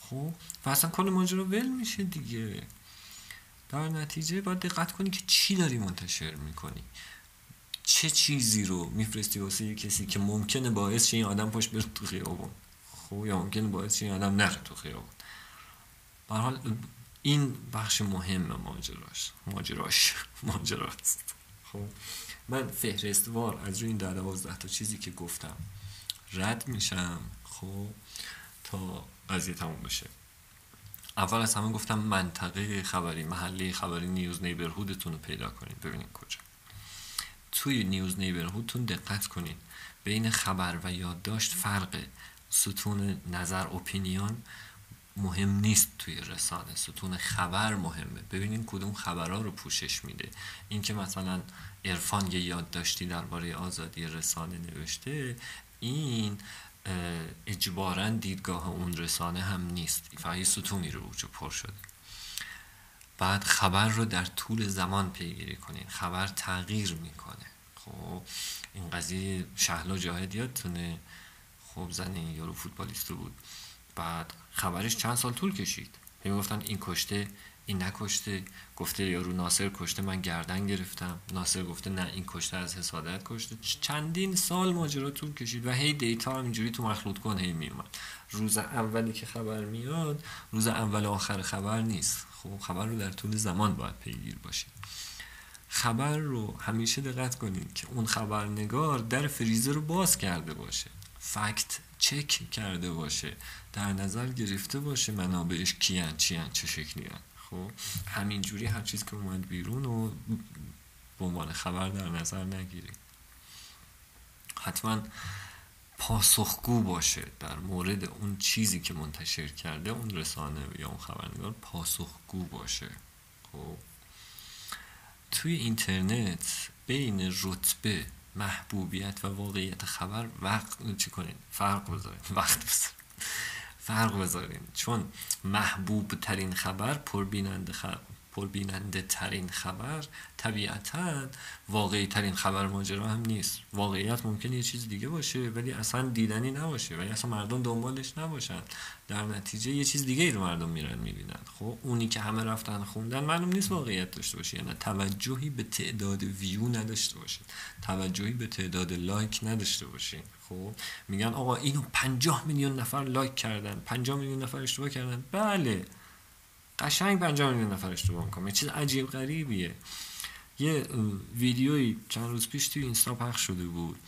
خب؟ و اصلا کل ماجرا ول میشه دیگه. در نتیجه باید دقت کنی که چی داری منتشر می‌کنی. چه چیزی رو میفرستی واسه یه کسی که ممکنه باعث شه این آدم پشت بره تو خیابون؟ خب؟ یا ممکنه باعث شه این آدم نره تو خیابون. به حال این بخش مهم ماجراش ماجراش ماجراست. خب من فهرستوار از روی این در دوازده تا چیزی که گفتم رد میشم خب تا قضیه تموم بشه. اول از همه گفتم منطقه خبری محله خبری نیوز نیبرهودتون رو پیدا کنید. ببینید کجا. توی نیوز نیبرهودتون دقت کنید. بین خبر و یادداشت فرق ستون نظر اپینیون مهم نیست توی رسانه ستون خبر مهمه. ببینین کدوم خبرها رو پوشش میده. اینکه مثلا عرفان یه یادداشتی درباره آزادی رسانه نوشته این اجبارا دیدگاه اون رسانه هم نیست. فقط یه ستونی رو وجود پر شده. بعد خبر رو در طول زمان پیگیری کنین. خبر تغییر می‌کنه. خب این قضیه شهلا جاهد یادتونه. خب زن یارو فوتبالیست بود. بعد خبرش چند سال طول کشید. گفتن این کشته این نکشته. گفته یارو ناصر کشته من گردن گرفتم. ناصر گفته نه این کشته از حسادت کشته. چندین سال ماجرا طول کشید و هی دیتا هم اینجوری تو مخلوط کن هی میومد روز اولی که خبر میاد روز اول آخر خبر نیست. خب خبر رو در طول زمان باید پیگیر باشید خبر رو همیشه دقت کنید که اون خبرنگار در فریزر رو باز کرده باشه. فکت چک کرده باشه در نظر گرفته باشه منابعش کیان چیان چه شکلی هن. خب همینجوری هر چیز که اومد بیرون و به عنوان خبر در نظر نگیرید حتما پاسخگو باشه در مورد اون چیزی که منتشر کرده اون رسانه یا اون خبرنگار پاسخگو باشه خب توی اینترنت بین رتبه محبوبیت و واقعیت خبر وقت چی کنین؟ فرق بذارین. وقت بذارین. فرق بذارین. چون محبوب ترین خبر پربیننده خبر. پربیننده ترین خبر طبیعتا واقعی ترین خبر ماجرا هم نیست. واقعیت ممکن یه چیز دیگه باشه ولی اصلا دیدنی نباشه ولی اصلا مردم دنبالش نباشن. در نتیجه یه چیز دیگه ای رو مردم میرن می‌بینن. خب اونی که همه رفتن خوندن معلوم نیست واقعیت داشته باشه یعنی توجهی به تعداد ویو نداشته باشه توجهی به تعداد لایک نداشته باشه خب میگن آقا اینو 50 میلیون نفر لایک کردن 50 میلیون نفر اشتباه کردن. بله. قشنگ 50 میلیون نفر اشتباه می‌کنم یه چیز عجیب غریبیه. یه ویدیویی چند روز پیش توی اینستا پخش شده بود.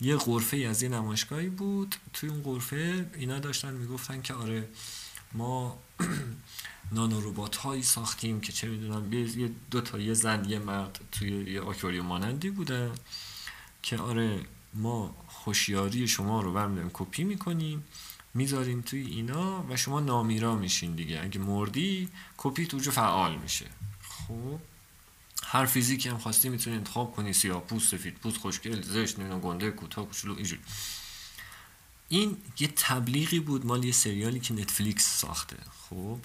یه غرفه از یه نمایشگاهی بود. توی اون غرفه اینا داشتن می‌گفتن که آره ما نانو ربات هایی ساختیم که چه می‌دونم یه دو تا یه زن یه مرد توی یه آکواریوم مانندی بودن که آره ما خوشیاری شما رو برمیداریم کپی می‌کنیم. می‌ذاریم توی اینا و شما نامیرا میشین دیگه. اگه مردی کپی تو فعال میشه. خب؟ هر فیزیکی هم خواستی می‌تونی انتخاب کنی سیاه پوست سفید پوست خوشگل زشت نمی‌دونم گنده کوتاه کوچولو اینجوری. این یه تبلیغی بود مال یه سریالی که نتفلیکس ساخته. خب؟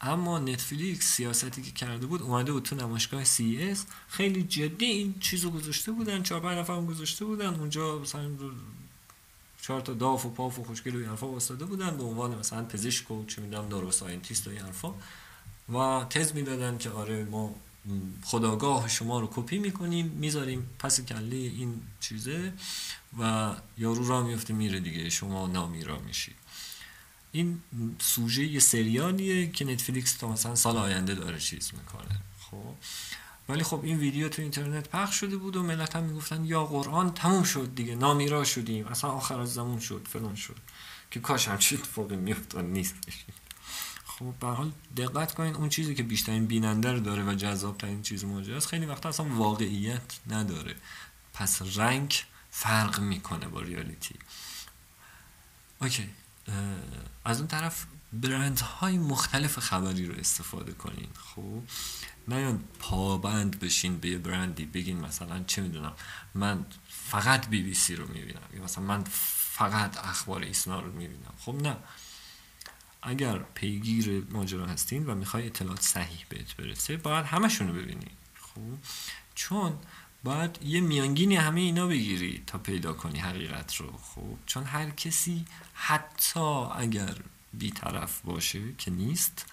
اما نتفلیکس سیاستی که کرده بود اومده بود تو نمایشگاه CES خیلی جدی این چیزو گذاشته بودن چهار پنج نفر گذاشته بودن اونجا مثلا چهار تا داف و پاف و خوشگل و حرفا بودن به عنوان مثلا پزشک و چه می‌دونم دارو scientist و این حرفا. و تز می‌دادن که آره ما خودآگاه شما رو کپی می‌کنیم می‌ذاریم پس کله این چیزه و یارو را میفته میره دیگه شما نامیرا میشید این سوژه یه سریالیه که نتفلیکس تا مثلا سال آینده داره چیز می‌کنه. خب؟ ولی خب این ویدیو تو اینترنت پخش شده بود و ملت هم می‌گفتن یا قرآن تموم شد دیگه نامیرا شدیم. اصلا آخرالزمان شد فلان شد. که کاش همچی اتفاقی میفتاد نیست خب به حال دقت کنین اون چیزی که بیشترین بیننده رو داره و جذاب ترین چیز است خیلی وقتا اصلا واقعیت نداره. پس رنگ فرق می‌کنه با ریالیتی. اوکی از اون طرف برند های مختلف خبری رو استفاده کنین. خب نیان پابند بشین به یه برندی بگین مثلا چه می‌دونم من فقط بی بی سی رو می‌بینم یا مثلا من فقط اخبار ایسنا رو می‌بینم. خب نه. اگر پیگیر ماجرا هستین و می‌خوای اطلاعات صحیح بهت برسه باید همشون رو ببینی. خب؟ چون باید یه میانگینی همه اینا بگیری تا پیدا کنی حقیقت رو. خب؟ چون هر کسی حتی اگر بیطرف باشه که نیست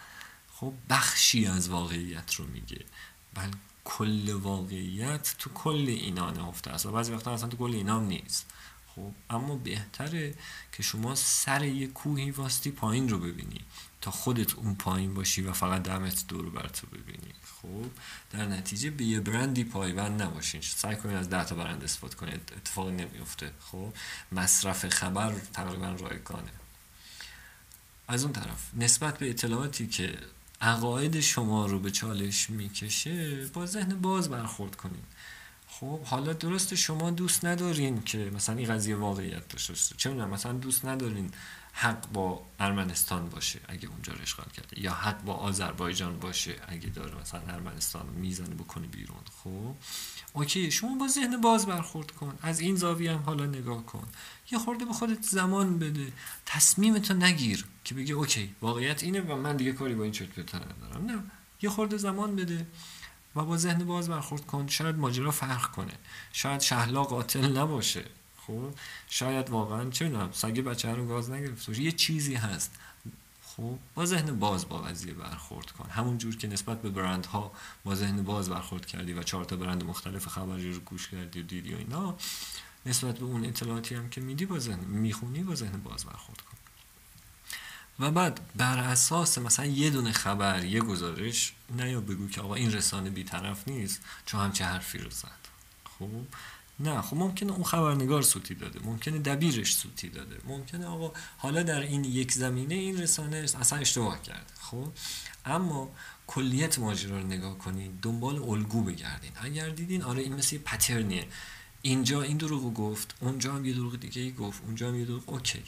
خب بخشی از واقعیت رو میگه. بل کل واقعیت تو کل اینا نهفته است و بعضی وقتا اصلا تو کل اینا نیست. خب اما بهتره که شما سر یه کوهی واستی پایین رو ببینی تا خودت اون پایین باشی و فقط دمت دور بر تو ببینی. خب در نتیجه به یه برندی پایبند نباشین. سعی کنید از ده تا برند استفاده کنید اتفاقی نمیفته. خب مصرف خبر تقریبا رایگانه. از اون طرف نسبت به اطلاعاتی که عقاید شما رو به چالش می‌کشه با ذهن باز برخورد کنید خب حالا درست شما دوست ندارین که مثلا این قضیه واقعیت داشته باشه. چه می‌دونم مثلا دوست ندارین حق با ارمنستان باشه اگه اونجا رو اشغال کرده یا حق با آذربایجان باشه اگه داره مثلا ارمنستان می‌زنه بکنه بیرون. خب اوکی شما با ذهن باز برخورد کن. از این زاویه هم حالا نگاه کن. یه خورده به خودت زمان بده. تصمیمتو نگیر که بگی اوکی واقعیت اینه و من دیگه کاری با این چرت ندارم. نه یه خورده زمان بده و با ذهن باز برخورد کن. شاید ماجرا فرق کنه. شاید شهلا قاتل نباشه. خب؟ شاید واقعا چه می‌دونم سگ بچه رو گاز نگرفته باشه. یه چیزی هست. خب؟ با ذهن باز با قضیه برخورد کن. همون جور که نسبت به برند ها با ذهن باز برخورد کردی و چهار تا برند مختلف خبری رو گوش کردی و دیدی و اینا. نسبت به اون اطلاعاتی هم که میدی با ذهن می‌خونی با ذهن باز برخورد کن. و بعد بر اساس مثلا یه دونه خبر یه گزارش نه یا بگو که آقا این رسانه بیطرف نیست چون همچه حرفی رو زد. خب؟ نه خب ممکنه اون خبرنگار سوتی داده ممکنه دبیرش سوتی داده ممکنه آقا حالا در این یک زمینه این رسانه اصلا اشتباه کرده خب؟ اما کلیت ماجرا رو نگاه کنین دنبال الگو بگردین. اگر دیدین آره این مثل پترنیه اینجا این دروغو گفت اونجا هم یه دروغ دیگه ای گفت اونجا هم یه دروغ اوکی.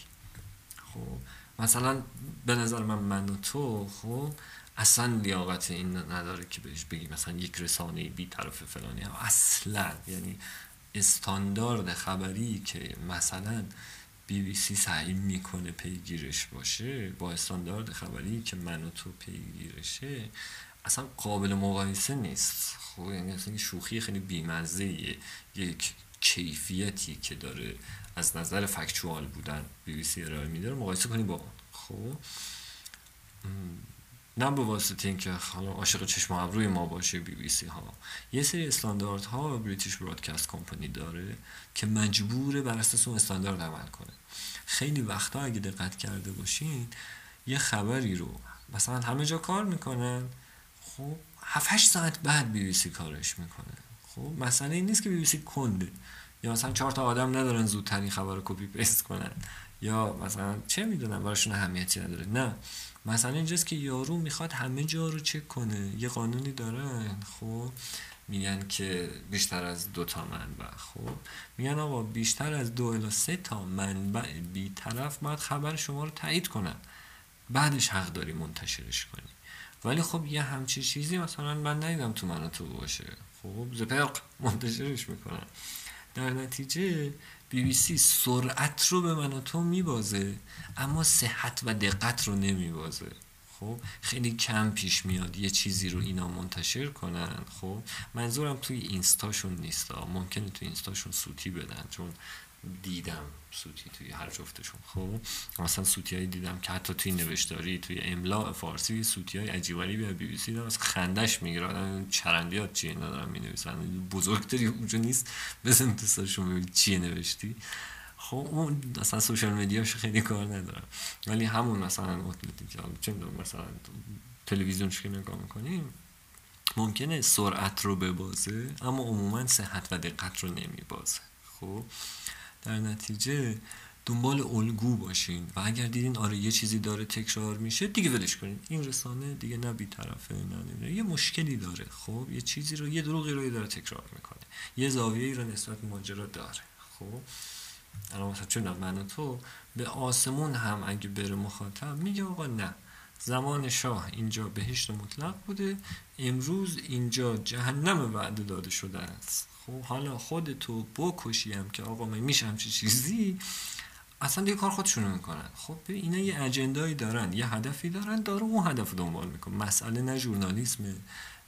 خب مثلا به نظر من من و تو خب اصلا لیاقت این نداره که بهش بگی مثلا یک رسانه بی طرف فلانی. اصلا یعنی استاندارد خبری که مثلا بی بی سی سعی می‌کنه پیگیرش باشه با استاندارد خبری که من و تو پیگیرشه اصلا قابل مقایسه نیست. خب یعنی اصلا شوخی خیلی بیمزه یک کیفیتی که داره از نظر فکچوال بودن بی بی سی ارائه میده مقایسه کنی با اون. خب؟ نه به واسطه اینکه حالا عاشق چشم ابروی ما باشه بی بی سی ها. یه سری استاندارد ها بریتیش برادکست کمپانی داره که مجبوره بر اساس اون استاندارد عمل کنه. خیلی وقتا اگه دقت کرده باشین یه خبری رو مثلا همه جا کار می‌کنن خب 7 ساعت بعد بی بی سی کارش می‌کنه. خب مثلا این نیست که بی بی سی کنده. یا مثلا چهار تا آدم ندارن زودتر این خبر رو copy paste کنن. یا مثلا چه می‌دونم براشون اهمیتی نداره. نه. مثلا اینجاست که یارو می‌خواد همه جا رو چک کنه. یه قانونی دارن. خب میگن که بیشتر از دو تا منبع. خب میگن آقا بیشتر از دو الی سه تا منبع بی طرف باید خبر شما رو تایید کنن. بعدش حق داری منتشرش کنی. ولی خب یه همچی چیزی مثلا من ندیدم تو من تو باشه. خب زپرق منتشرش می‌کنن. در نتیجه بی بی سی سرعت رو به من و تو میبازه اما صحت و دقت رو نمیبازه. خب خیلی کم پیش میاد یه چیزی رو اینا منتشر کنن. خب منظورم توی اینستاشون نیست. ممکنه توی اینستاشون سوتی بدن چون دیدم سوتی توی هر جفتشون. خب مثلا سوتی دیدم که حتی توی نوشتاری توی املا فارسی سوتی های عجیباری بیا بی بی سی دارم خندش می‌گیره. آدم چرندیات چیه ندارم می نویسن بزرگتری اونجا نیست. بزن تستاشون ببین چیه نوشتی. خب اون مثلا سوشال مدیاش خیلی کار ندارم ولی همون مثلا که چه مثلا تلویزیونش که نگاه می‌کنیم ممکنه سرعت رو ببازه اما عموما صحت و دقت رو نمیبازه. خب؟ در نتیجه دنبال الگو باشین و اگر دیدین آره یه چیزی داره تکرار میشه دیگه ولش کنین. این رسانه دیگه نه طرفه نه یه مشکلی داره خب؟ یه چیزی رو یه دروغی رو داره تکرار می‌کنه. یه زاویه‌ای رو نسبت ماجرا داره خب؟ الان مثلا چون من تو به آسمون هم اگه بره مخاطب میگه آقا نه. زمان شاه اینجا بهشت مطلق بوده. امروز اینجا جهنم وعده داده شده است. خب حالا خودتو بکشیم که آقا من میشم چه چیزی اصلا دیگه کار خودشونو می‌کنن. خب اینا یه اجندایی دارن یه هدفی دارن داره اون هدف دنبال میکن مسئله نه ژورنالیسمه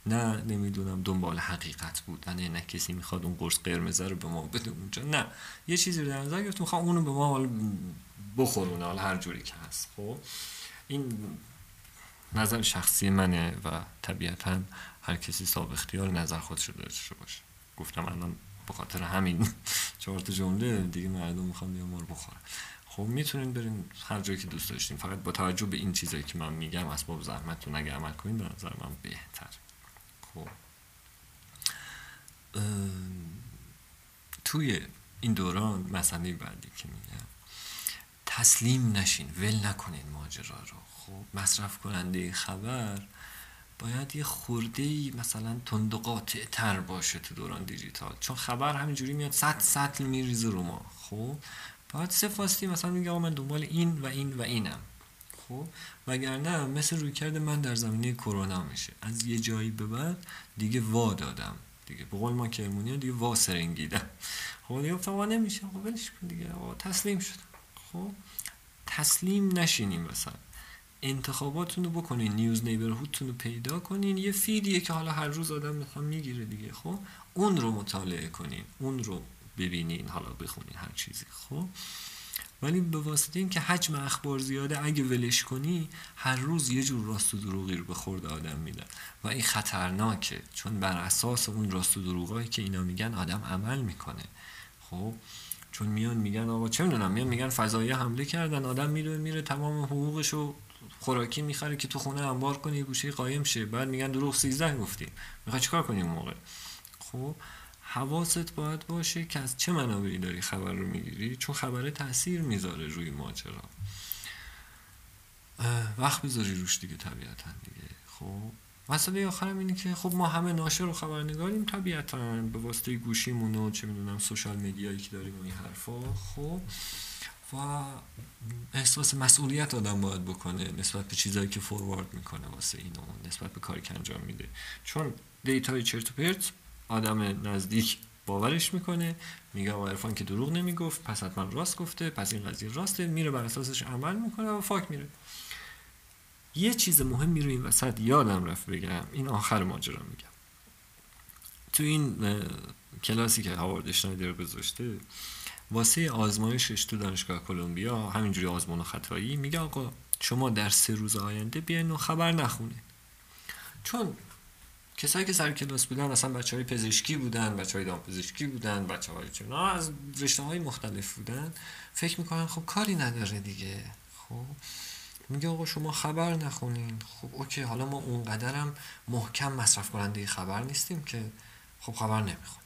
نه نمی‌دونم دنبال حقیقت بودن نه کسی می‌خواد اون قرص قرمزه رو به ما بده اونجا نه. یه چیزی رو در نظر گرفت می‌خوام اونو به ما حال بخورونه حالا هر جوری که هست. خب این نظر شخصی منه و طبیعتا هر کسی صاحب اختیار نظر خودش رو داشته باشه. گفتم الان به خاطر همین چهار تا جمله دیگه مردم می‌خوان بیان ما رو بخورن خب می‌تونین برین هر جایی که دوست داشتین. فقط با توجه به این چیزایی که من میگم اسباب زحمتتون اگه عمل کنین به نظر من بهتر. خب. توی این دوران مسئله بعدی که میگم تسلیم نشین ول نکنین ماجرا رو. خب مصرف کننده خبر باید یه خورده ای مثلا تند تر باشه تو دوران دیجیتال. چون خبر همینجوری میاد صد سطل میریزه رو ما. خب؟ باید سه مثلا میگه آقا من دنبال این و این و اینم. خب؟ وگرنه مثل روی کرده من در زمینه کرونا میشه. از یه جایی به بعد دیگه وا دادم. دیگه به قول ما کرمونی دیگه وا سرنگیدم. خب دیگه گفتم نمیشه. خب ولش کن دیگه. تسلیم شدم. خب؟ تسلیم نشینیم مثلا انتخاباتتون رو بکنین نیوز نیبرهودتون رو پیدا کنین. یه فیدیه که حالا هر روز آدم می‌خوام می‌گیره دیگه خب؟ اون رو مطالعه کنین اون رو ببینین حالا بخونین هر چیزی خب؟ ولی به واسطه این که حجم اخبار زیاده اگه ولش کنی هر روز یه جور راست و دروغی رو به خورد آدم میدن. و این خطرناکه چون بر اساس اون راست و دروغایی که اینا میگن آدم عمل می‌کنه. خب؟ چون میان میگن آقا چه می‌دونم میان میگن فضایی حمله کردن آدم میره میره تمام حقوقشو خوراکی می‌خره که تو خونه انبار کنی گوشه قایم شه. بعد میگن دروغ 13 گفتی می‌خوای چیکار کنی اون موقع؟ خب حواست باید باشه که از چه منابعی داری خبر رو می‌گیری؟ چون خبره تاثیر می‌ذاره روی ماجرا. وقت بذاری روش دیگه طبیعتا دیگه. خب مسئله آخرم اینه که خب ما همه ناشر و خبرنگاریم. طبیعتا به واسطه گوشیمون و چه می‌دونم سوشال میدیایی که داریم و این حرفا. خب و احساس مسئولیت آدم باید بکنه نسبت به چیزایی که forward می‌کنه واسه اینو نسبت به کاری که انجام میده. چون data ی چرت و پرت آدم نزدیک باورش می‌کنه میگه آقا عرفان که دروغ نمی‌گفت پس حتما راست گفته پس این قضیه راسته میره بر اساسش عمل می‌کنه و fuck میره. یه چیز مهم میره این وسط یادم رفت بگم این آخر ماجرا میگم. تو این کلاسی که هاوارد اشنایدر گذاشته واسه آزمایشش تو دانشگاه کلمبیا همینجوری آزمون و خطایی میگه آقا شما در سه روز آینده بیاین و خبر نخونید چون کسایی که سر کلاس بودن اصلا بچه های پزشکی بودن بچه های دام پزشکی بودن بچه های چنا از رشته های مختلف بودن فکر می‌کنن خب کاری نداره دیگه. خب میگه آقا شما خبر نخونین. خب اوکی حالا ما اونقدرم محکم مصرف کننده خبر نیستیم که خب خبر نمی‌خونیم.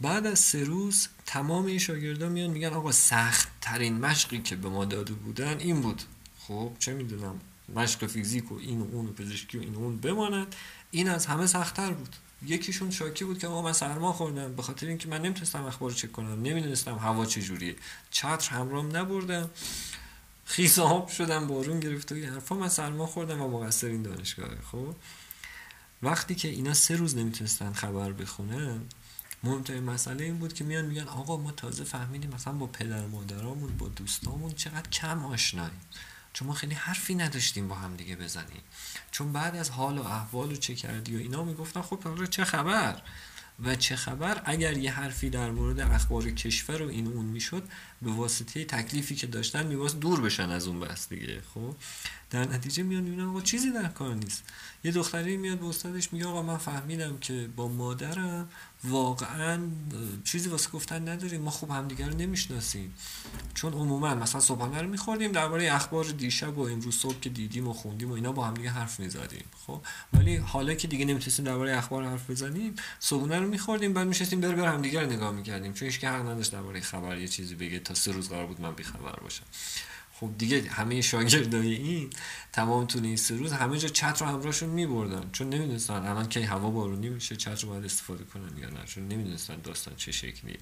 بعد از سه روز تمام این شاگردان میان میگن آقا سخت ترین مشقی که به ما داده بودن این بود. خب چه می‌دونم؟ مشق فیزیک و این و اون و پزشکی و این و اون بماند. این از همه سختتر بود. یکیشون شاکی بود که ما من سرما خوردم. به خاطر اینکه من نمی‌تونستم اخبار چک کنم. نمی‌دونستم هوا چجوریه چتر همرام نبردم. خیس آب شدم بارون گرفت و این حرفا. من سرما خوردم و مقصر این دانشگاه خب وقتی که اینا سه روز نمی‌تونستن خبر بخونن مهمترین مسئله این بود که میان میگن آقا ما تازه فهمیدیم مثلا با پدر مادرامون با دوستامون چقدر کم آشناییم. چون ما خیلی حرفی نداشتیم با هم دیگه بزنیم. چون بعد از حال و احوال و چه کردی و اینا می‌گفتن خب چه خبر؟ و چه خبر؟ اگر یه حرفی در مورد اخبار کشور و این اون می‌شد به واسطه تکلیفی که داشتن میباس دور بشن از اون بس دیگه خب؟ در نتیجه میان می‌بینن آقا چیزی در کار نیست. یه دختری میاد به استادش میگه آقا من فهمیدم که با مادرم واقعا چیزی واسه گفتن نداریم. ما خوب همدیگه رو نمی‌شناسیم. چون عموما مثلا صبحانه رو میخوردیم درباره اخبار دیشب و امروز صبح که دیدیم و خوندیم و اینا با همدیگه حرف می‌زدیم. خب؟ ولی حالا که دیگه نمی‌تونستیم درباره اخبار حرف بزنیم صبحانه رو میخوردیم بعد میشستیم بر بر همدیگه رو نگاه می‌کردیم. چون هیچ حق نداشت درباره خبر یه چیزی بگه تا سه روز قرار بود من بیخبر باشم. خب دیگه همه شاگردای این تمام طول این سه روز همه جا چتر رو همراهشون میبردن. چون نمی‌دونستن الان که هوا بارونی میشه چتر رو باید استفاده کنن یا نه. چون نمی‌دونستن داستان چه شکلیه.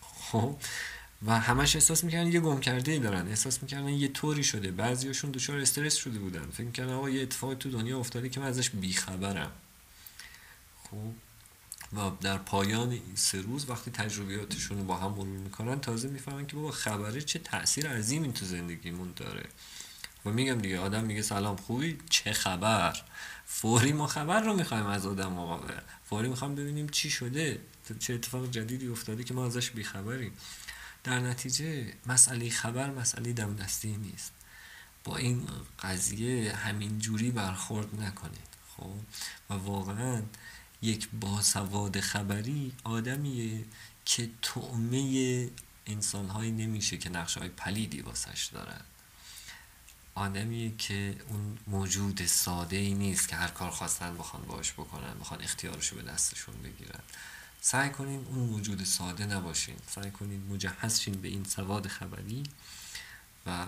خب؟ و همش احساس می‌کردن یه گم کرده ای دارن. احساس می‌کردن یه طوری شده. بعضیاشون دچار استرس شده بودن. فکر می‌کردن آقا یه اتفاقی تو دنیا افتاده که من ازش بیخبرم. خب؟ و در پایان این سه روز وقتی تجربیاتشون رو با هم مرور می‌کنن تازه می‌فهمن که بابا خبره چه تاثیر عظیمی تو زندگیمون داره. و میگم دیگه آدم میگه سلام خوبی؟ چه خبر؟ فوری ما خبر رو می‌خوایم از آدم مقابل. فوری می‌خوام ببینیم چی شده چه اتفاق جدیدی افتاده که ما ازش بیخبریم. در نتیجه مسئله خبر مسئله دم دستی نیست. با این قضیه همین جوری برخورد نکنید. خب؟ و واقعا یک باسواد خبری آدمیه که تعمه انسانهایی نمیشه که نقشه های پلیدی واسش دارن. آدمیه که اون موجود ساده ای نیست که هر کار خواستن بخوان باش بکنن بخوان اختیارشو به دستشون بگیرن. سعی کنین اون موجود ساده نباشین. سعی کنین مجهز شین به این سواد خبری و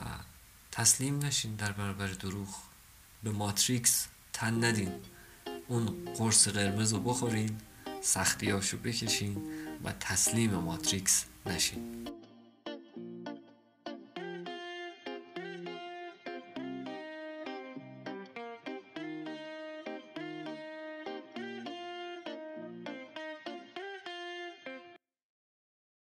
تسلیم نشین در برابر دروغ. به ماتریکس تن ندین. اون قرص قرمز رو بخورین سختیاشو بکشین و تسلیم ماتریکس نشین.